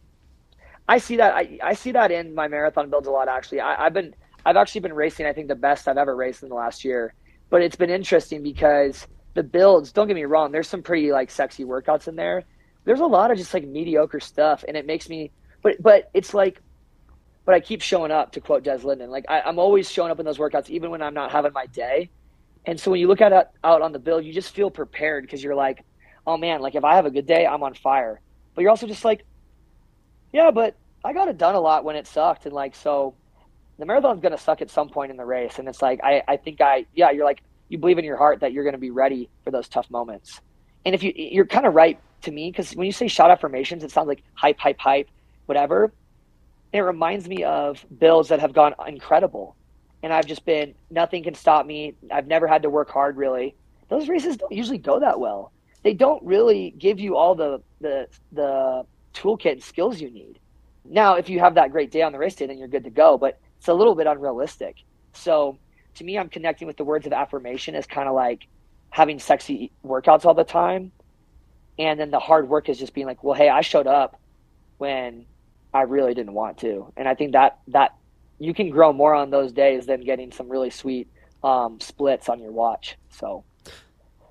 S2: I see that. I I see that in my marathon builds a lot. Actually, I, I've been I've actually been racing. I think the best I've ever raced in the last year. But it's been interesting because the builds, don't get me wrong, there's some pretty like sexy workouts in there. There's a lot of just like mediocre stuff and it makes me but but it's like but I keep showing up to quote Des Linden. Like I, am always showing up in those workouts even when I'm not having my day. And so when you look at it out on the build, you just feel prepared because you're like, oh man, like if I have a good day, I'm on fire. But you're also just like, yeah, but I got it done a lot when it sucked. And like, so the marathon's going to suck at some point in the race. And it's like, I, I think I, yeah, you're like, you believe in your heart that you're going to be ready for those tough moments. And if you, you're kind of right to me, because when you say shot affirmations, it sounds like hype, hype, hype, whatever. It reminds me of builds that have gone incredible. And I've just been, nothing can stop me. I've never had to work hard really. Those races don't usually go that well. They don't really give you all the, the, the toolkit and skills you need. Now, if you have that great day on the race day, then you're good to go. But it's a little bit unrealistic. So to me, I'm connecting with the words of affirmation as kind of like having sexy workouts all the time. And then the hard work is just being like, well, hey, I showed up when I really didn't want to. And I think that, that you can grow more on those days than getting some really sweet um, splits on your watch. So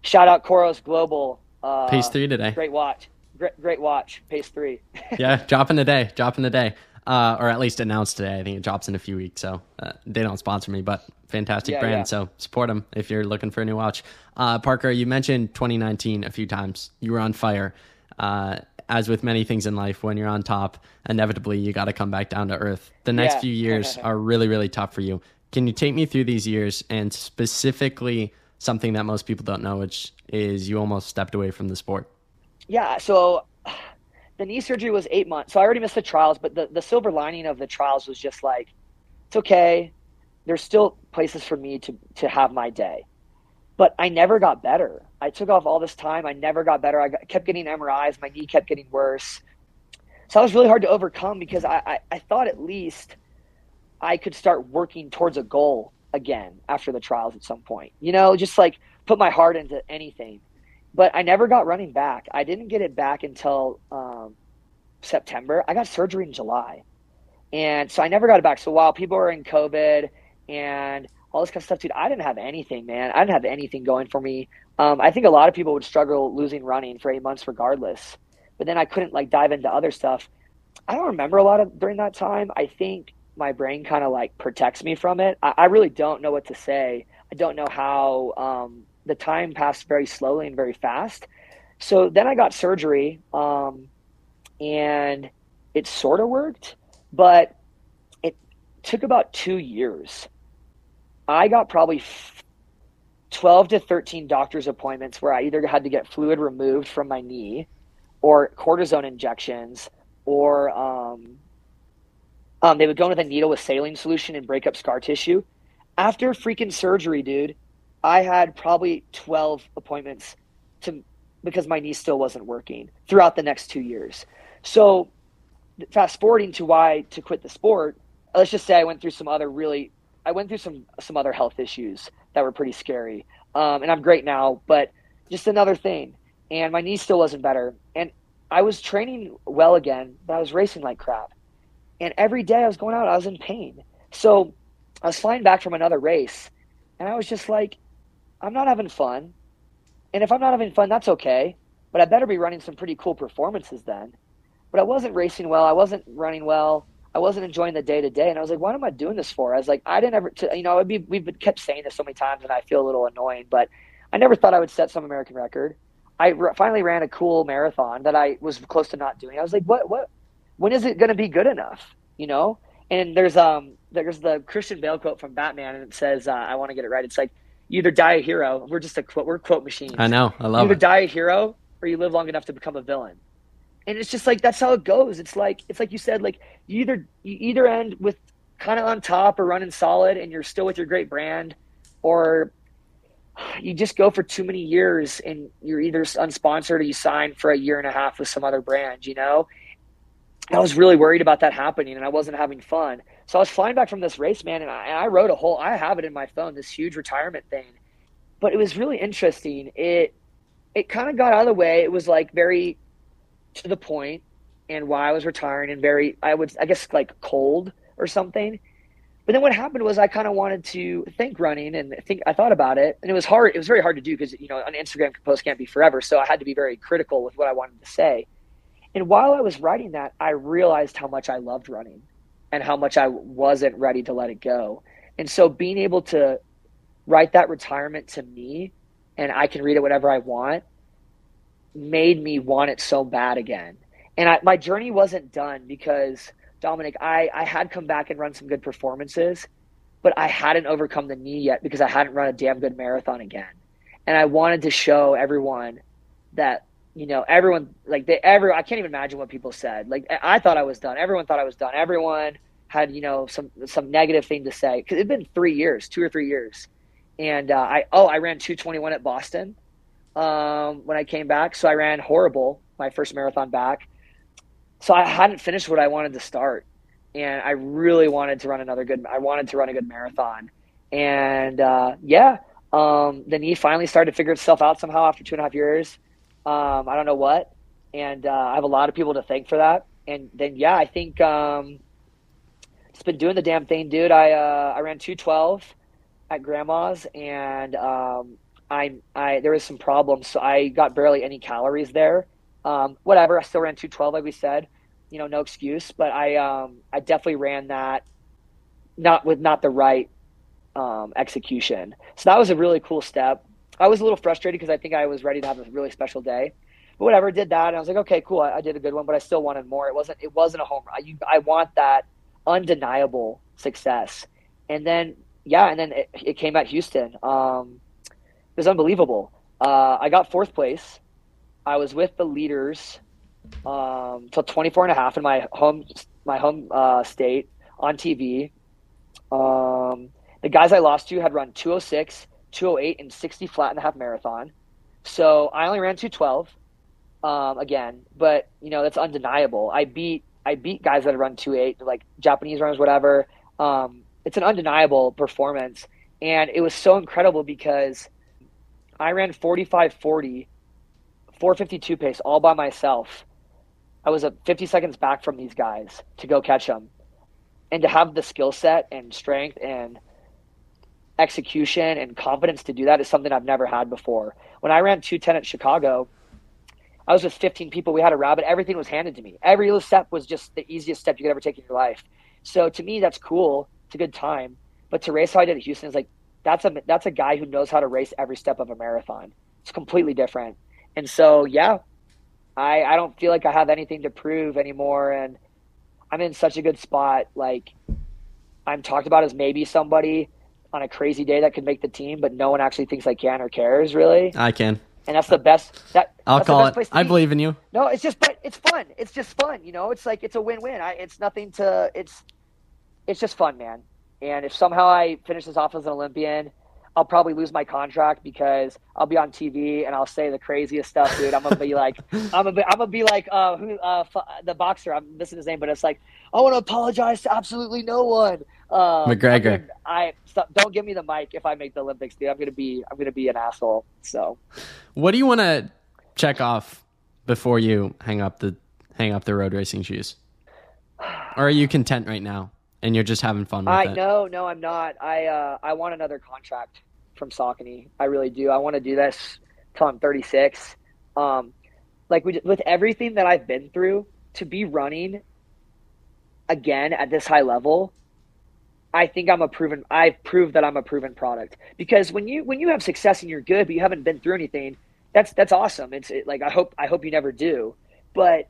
S2: shout out Coros Global.
S1: Uh, Pace three today.
S2: Great watch. Great, great watch. Pace three.
S1: yeah. Dropping the day. Dropping the day uh, or at least announced today. I think it drops in a few weeks, so uh, they don't sponsor me, but fantastic yeah, brand. Yeah. So support them if you're looking for a new watch. Uh, Parker, you mentioned 2019 a few times. You were on fire. Uh, as with many things in life, when you're on top, inevitably you got to come back down to earth. The next yeah. few years are really, really tough for you. Can you take me through these years and specifically something that most people don't know, which is you almost stepped away from the sport?
S2: Yeah. So the knee surgery was eight months. So I already missed the trials, but the, the silver lining of the trials was just like, it's okay. There's still places for me to, to have my day. But I never got better. I took off all this time. I never got better. I got, kept getting MRIs. My knee kept getting worse. So that was really hard to overcome because I, I, I thought at least I could start working towards a goal again after the trials at some point. You know, just like put my heart into anything but I never got running back. I didn't get it back until um, September. I got surgery in July, and so I never got it back. So while people were in COVID and all this kind of stuff, dude, I didn't have anything, man. I didn't have anything going for me. Um, I think a lot of people would struggle losing running for eight months, regardless. But then I couldn't like dive into other stuff. I don't remember a lot of during that time. I think my brain kind of like protects me from it. I, I really don't know what to say. I don't know how um, the time passed very slowly and very fast. So then I got surgery, um, and it sort of worked, but it took about two years. I got probably 12 to 13 doctor's appointments where I either had to get fluid removed from my knee or cortisone injections or um, um, they would go in with a needle with saline solution and break up scar tissue. After freaking surgery, dude, I had probably 12 appointments to because my knee still wasn't working throughout the next two years. So, fast forwarding to why to quit the sport, let's just say I went through some other really, I went through some some other health issues that were pretty scary. Um, and I'm great now, but just another thing. And my knee still wasn't better. And I was training well again, but I was racing like crap. And every day I was going out, I was in pain. So I was flying back from another race, and I was just like, I'm not having fun. And if I'm not having fun, that's okay. But I better be running some pretty cool performances then. But I wasn't racing well. I wasn't running well. I wasn't enjoying the day to day, and I was like, "What am I doing this for?" I was like, "I didn't ever, you know, would be, we've been kept saying this so many times, and I feel a little annoying, but I never thought I would set some American record. I finally ran a cool marathon that I was close to not doing. I was like, "What? What? When is it going to be good enough?" You know? And there's um there's the Christian Bale quote from Batman, and it says, uh, "I want to get it right." It's like, "You either die a hero." We're just a quote. We're quote machines.
S1: I know. I love
S2: you either
S1: it.
S2: die a hero or you live long enough to become a villain and it's just like that's how it goes it's like it's like you said like you either you either end with kind of on top or running solid and you're still with your great brand or you just go for too many years and you're either unsponsored or you sign for a year and a half with some other brand you know i was really worried about that happening and i wasn't having fun so i was flying back from this race man and i, and I wrote a whole i have it in my phone this huge retirement thing. But it was really interesting. It it kind of got out of the way. It was like very to the point and why I was retiring and very I would I guess like cold or something. But then what happened was I kind of wanted to think running and think I thought about it. And it was hard it was very hard to do because you know an Instagram post can't be forever. So I had to be very critical with what I wanted to say. And while I was writing that I realized how much I loved running and how much I wasn't ready to let it go. And so being able to write that retirement to me and I can read it whatever I want made me want it so bad again. And I, my journey wasn't done because Dominic, I, I had come back and run some good performances, but I hadn't overcome the knee yet because I hadn't run a damn good marathon again. And I wanted to show everyone that, you know, everyone like they every I can't even imagine what people said. Like I thought I was done. Everyone thought I was done. Everyone had, you know, some some negative thing to say because it'd been three years, two or three years. And uh, I oh I ran 221 at Boston um, when I came back. So I ran horrible my first marathon back. So I hadn't finished what I wanted to start, and I really wanted to run another good. I wanted to run a good marathon, and uh, yeah, um, the knee finally started to figure itself out somehow after two and a half years. Um, I don't know what, and uh, I have a lot of people to thank for that. And then yeah, I think um, it's been doing the damn thing, dude. I uh, I ran two twelve at grandma's, and um, I, I there was some problems, so I got barely any calories there. Um, whatever, I still ran 212, like we said, you know, no excuse. But I, um, I definitely ran that not with not the right um, execution. So that was a really cool step. I was a little frustrated because I think I was ready to have a really special day. But whatever, did that, and I was like, okay, cool. I, I did a good one, but I still wanted more. It wasn't. It wasn't a home run. You, I want that undeniable success. And then, yeah, and then it, it came at Houston. Um, it was unbelievable. Uh, I got fourth place. I was with the leaders um, till 24 and a half in my home my home uh, state on TV. Um, the guys I lost to had run 206, 208, and 60 flat and a half marathon. So I only ran 212 um, again, but you know that's undeniable. I beat I beat guys that had run 28, like Japanese runners, whatever. Um, it's an undeniable performance, and it was so incredible because I ran 45 40, 452 pace all by myself. I was a 50 seconds back from these guys to go catch them. And to have the skill set and strength and execution and confidence to do that is something I've never had before. When I ran 210 at Chicago, I was with 15 people. We had a rabbit. Everything was handed to me. Every little step was just the easiest step you could ever take in your life. So to me, that's cool. It's a good time. But to race how I did at Houston is like, that's a that's a guy who knows how to race every step of a marathon. It's completely different. And so, yeah, I I don't feel like I have anything to prove anymore, and I'm in such a good spot. Like I'm talked about as maybe somebody on a crazy day that could make the team, but no one actually thinks I can or cares really.
S1: I can.
S2: And that's the best. That
S1: I'll call it. I be. believe in you.
S2: No, it's just, but it's fun. It's just fun. You know, it's like it's a win-win. I, it's nothing to. It's, it's just fun, man. And if somehow I finish this off as an Olympian, I'll probably lose my contract because I'll be on TV and I'll say the craziest stuff, dude. I'm gonna be like, I'm gonna be, I'm gonna be like, uh, who, uh, the boxer. I'm missing his name, but it's like, I want to apologize to absolutely no one.
S1: Uh, McGregor.
S2: Gonna, I stop, don't give me the mic if I make the Olympics, dude. I'm gonna be, I'm gonna be an asshole. So,
S1: what do you want to check off before you hang up the hang up the road racing shoes? Or are you content right now? and you're just having fun with
S2: I,
S1: it.
S2: No, no, I'm not. I uh, I want another contract from Saucony. I really do. I want to do this till I'm 36. Um, like with, with everything that I've been through, to be running again at this high level, I think I'm a proven. I've proved that I'm a proven product. Because when you when you have success and you're good, but you haven't been through anything, that's that's awesome. It's it, like I hope I hope you never do, but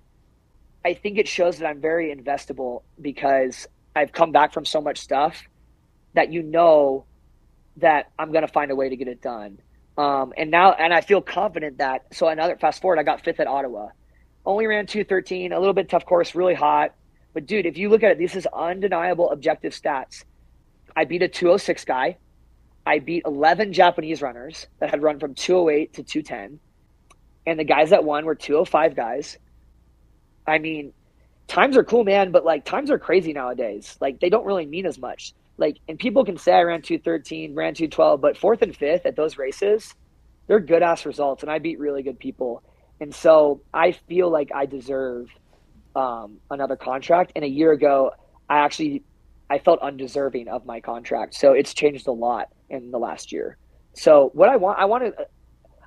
S2: I think it shows that I'm very investable because I've come back from so much stuff that you know that I'm going to find a way to get it done. Um, and now, and I feel confident that, so another fast forward, I got fifth at Ottawa. Only ran 213, a little bit tough course, really hot. But dude, if you look at it, this is undeniable objective stats. I beat a 206 guy. I beat 11 Japanese runners that had run from 208 to 210. And the guys that won were 205 guys. I mean, times are cool, man, but like times are crazy nowadays. Like they don't really mean as much. Like, and people can say I ran 213, ran 212, but fourth and fifth at those races, they're good ass results. And I beat really good people. And so I feel like I deserve um, another contract. And a year ago, I actually, I felt undeserving of my contract. So it's changed a lot in the last year. So what I want, I want to,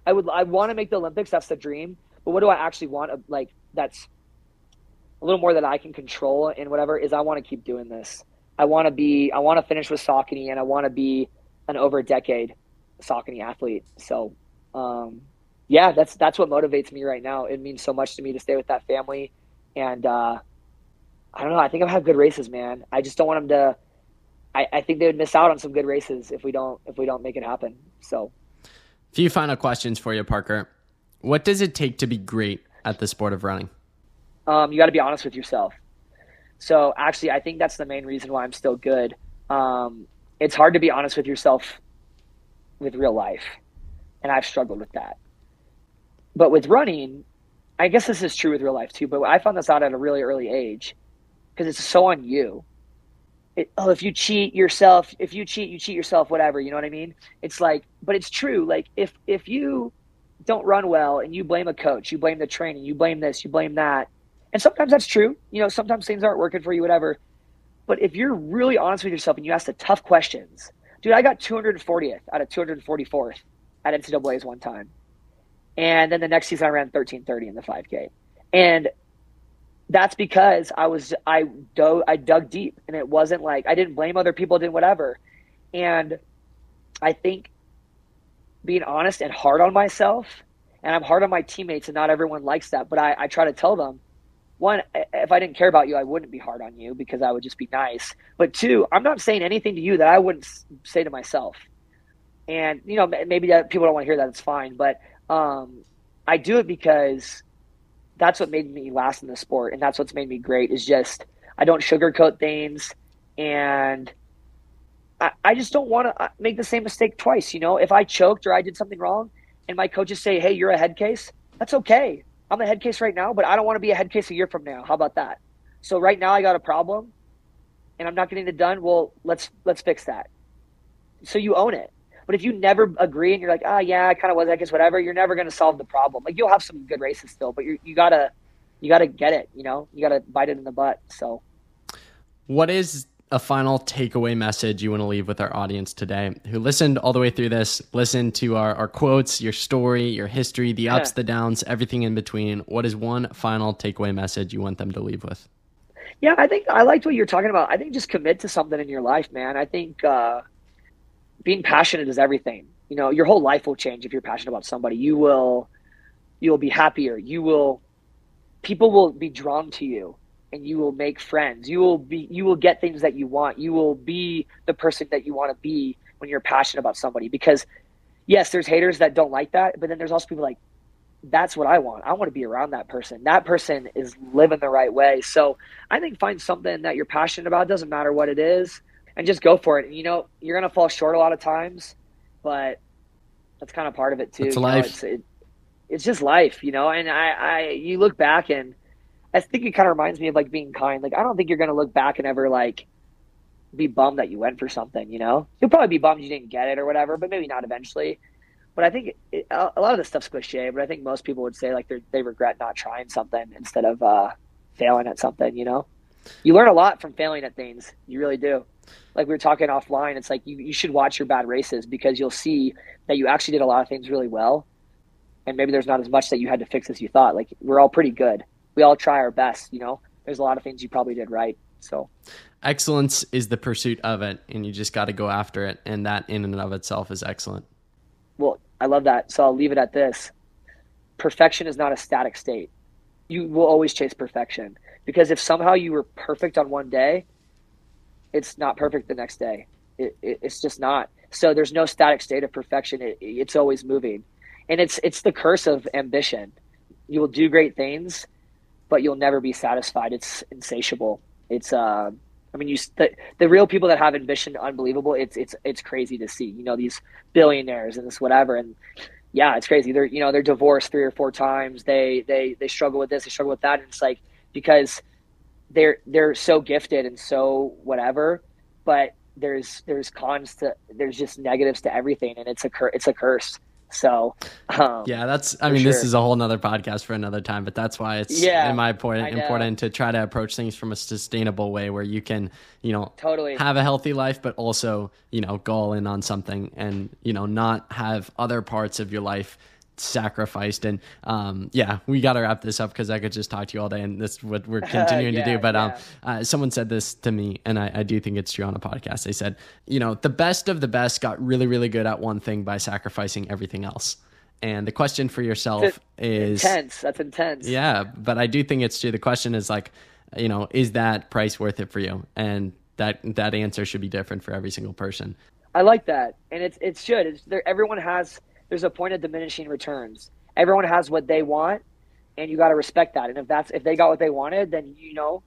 S2: I would, I want to make the Olympics. That's the dream. But what do I actually want? Like that's a little more that I can control and whatever is I want to keep doing this. I want to be I want to finish with Saucony and I want to be an over a decade Saucony athlete. So um, yeah, that's that's what motivates me right now. It means so much to me to stay with that family, and uh, I don't know. I think I'll have good races, man. I just don't want them to. I, I think they would miss out on some good races if we don't if we don't make it happen. So,
S1: few final questions for you, Parker. What does it take to be great at the sport of running?
S2: um, you got to be honest with yourself. So actually, I think that's the main reason why I'm still good. Um, it's hard to be honest with yourself with real life, and I've struggled with that. But with running, I guess this is true with real life too. But I found this out at a really early age because it's so on you. It, oh, if you cheat yourself, if you cheat, you cheat yourself, whatever. You know what I mean? It's like, but it's true. Like if if you don't run well and you blame a coach, you blame the training, you blame this, you blame that, and sometimes that's true. You know, sometimes things aren't working for you, whatever. But if you're really honest with yourself and you ask the tough questions, dude, I got 240th out of 244th at NCAA's one time. And then the next season I ran 1330 in the 5K. And that's because I was I dug I dug deep and it wasn't like I didn't blame other people, didn't whatever. And I think being honest and hard on myself, and I'm hard on my teammates, and not everyone likes that, but I, I try to tell them one, if I didn't care about you, I wouldn't be hard on you because I would just be nice. But two, I'm not saying anything to you that I wouldn't say to myself. And you know, maybe people don't want to hear that. It's fine, but um, I do it because that's what made me last in the sport, and that's what's made me great. Is just I don't sugarcoat things, and I, I just don't want to uh, make the same mistake twice. You know, if I choked or I did something wrong, and my coaches say, "Hey, you're a head case," that's okay. I'm a head case right now, but I don't want to be a head case a year from now. How about that? So right now I got a problem and I'm not getting it done. Well, let's let's fix that. So you own it. But if you never agree and you're like, oh yeah, I kind of was, I guess whatever, you're never going to solve the problem. Like you'll have some good races still, but you you gotta you gotta get it. You know, you gotta bite it in the butt. So,
S1: what is a final takeaway message you want to leave with our audience today who listened all the way through this, listened to our, our quotes, your story, your history, the ups, the downs, everything in between? What is one final takeaway message you want them to leave with?
S2: Yeah, I think I liked what you're talking about. I think just commit to something in your life, man. I think uh, being passionate is everything. You know, your whole life will change if you're passionate about somebody. You will, you will be happier. You will, people will be drawn to you and you will make friends. You will be, you will get things that you want. You will be the person that you want to be when you're passionate about somebody because yes, there's haters that don't like that, but then there's also people like, that's what I want. I want to be around that person. That person is living the right way. So I think find something that you're passionate about. Doesn't matter what it is, and just go for it. And you know, you're gonna fall short a lot of times, but that's kind of part of it too.
S1: It's life.
S2: Know, it's, it, it's just life, you know. And I, I, you look back and I think it kind of reminds me of like being kind. Like I don't think you're gonna look back and ever like be bummed that you went for something. You know, you'll probably be bummed you didn't get it or whatever, but maybe not eventually. But I think it, a lot of the stuff's cliche. But I think most people would say like they they regret not trying something instead of uh, failing at something. You know, you learn a lot from failing at things. You really do. Like we were talking offline, it's like you, you should watch your bad races because you'll see that you actually did a lot of things really well, and maybe there's not as much that you had to fix as you thought. Like we're all pretty good. We all try our best. You know, there's a lot of things you probably did right. So
S1: excellence is the pursuit of it, and you just got to go after it, and that in and of itself is excellent.
S2: Well, I love that. So I'll leave it at this. Perfection is not a static state. You will always chase perfection because if somehow you were perfect on one day, it's not perfect the next day. It, it, it's just not. So there's no static state of perfection. It, it's always moving, and it's it's the curse of ambition. You will do great things, but you'll never be satisfied. It's insatiable. It's uh, I mean, you the, the real people that have ambition, unbelievable. It's it's it's crazy to see. You know, these billionaires and this whatever, and yeah, it's crazy. They're you know they're divorced three or four times. They they they struggle with this, they struggle with that, and it's like because they're they're so gifted and so whatever, but there's there's cons to there's just negatives to everything, and it's a cur- it's a curse. So, um,
S1: yeah, that's, I mean, sure. this is a whole nother podcast for another time, but that's why it's, yeah, in my point, important to try to approach things from a sustainable way where you can, you know,
S2: totally
S1: have a healthy life, but also, you know, go all in on something and, you know, not have other parts of your life sacrificed. And um, yeah, we got to wrap this up because I could just talk to you all day, and this is what we're continuing yeah, to do. But um, yeah. um, uh, someone said this to me, and I, I, do think it's true on a podcast. They said, you know, the best of the best got really, really good at one thing by sacrificing everything else. And the question for yourself it's is
S2: intense. That's intense.
S1: Yeah, but I do think it's true. The question is like, you know, is that price worth it for you? And that that answer should be different for every single person.
S2: I like that, and it's it should. It's there. Everyone has there's a point of diminishing returns. Everyone has what they want, and you got to respect that. And if that's if they got what they wanted, then you know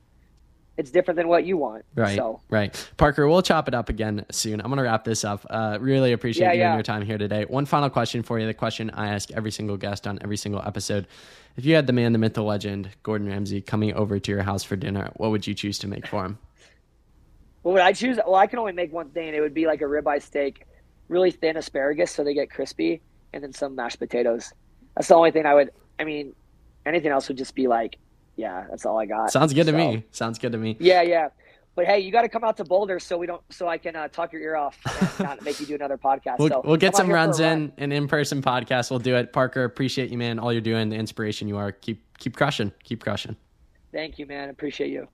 S2: it's different than what you want.
S1: Right.
S2: So.
S1: Right. Parker, we'll chop it up again soon. I'm going to wrap this up. Uh, really appreciate yeah, you yeah. and your time here today. One final question for you. The question I ask every single guest on every single episode. If you had the man, the myth, the legend, Gordon Ramsay, coming over to your house for dinner, what would you choose to make for him?
S2: What would I choose? Well, I can only make one thing. It would be like a ribeye steak, really thin asparagus so they get crispy, and then some mashed potatoes. That's the only thing I would. I mean, anything else would just be like, yeah, that's all I got.
S1: Sounds good so, to me. Sounds good to me.
S2: Yeah, yeah. But hey, you got to come out to Boulder so we don't, so I can uh, talk your ear off and not make you do another podcast.
S1: we'll,
S2: so
S1: we'll get some runs in, an in-person podcast. We'll do it. Parker, appreciate you, man. All you're doing, the inspiration you are. Keep keep crushing. Keep crushing.
S2: Thank you, man. Appreciate you.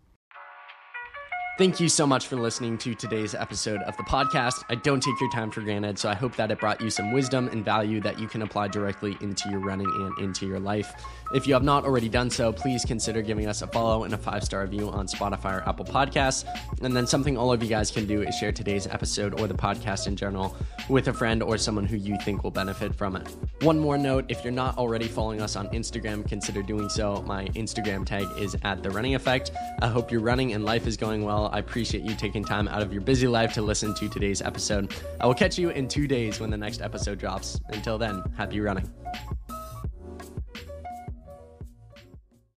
S1: Thank you so much for listening to today's episode of the podcast. I don't take your time for granted, so I hope that it brought you some wisdom and value that you can apply directly into your running and into your life. If you have not already done so, please consider giving us a follow and a five star review on Spotify or Apple Podcasts. And then something all of you guys can do is share today's episode or the podcast in general with a friend or someone who you think will benefit from it. One more note if you're not already following us on Instagram, consider doing so. My Instagram tag is at The Running Effect. I hope your running and life is going well. I appreciate you taking time out of your busy life to listen to today's episode. I will catch you in two days when the next episode drops. Until then, happy running.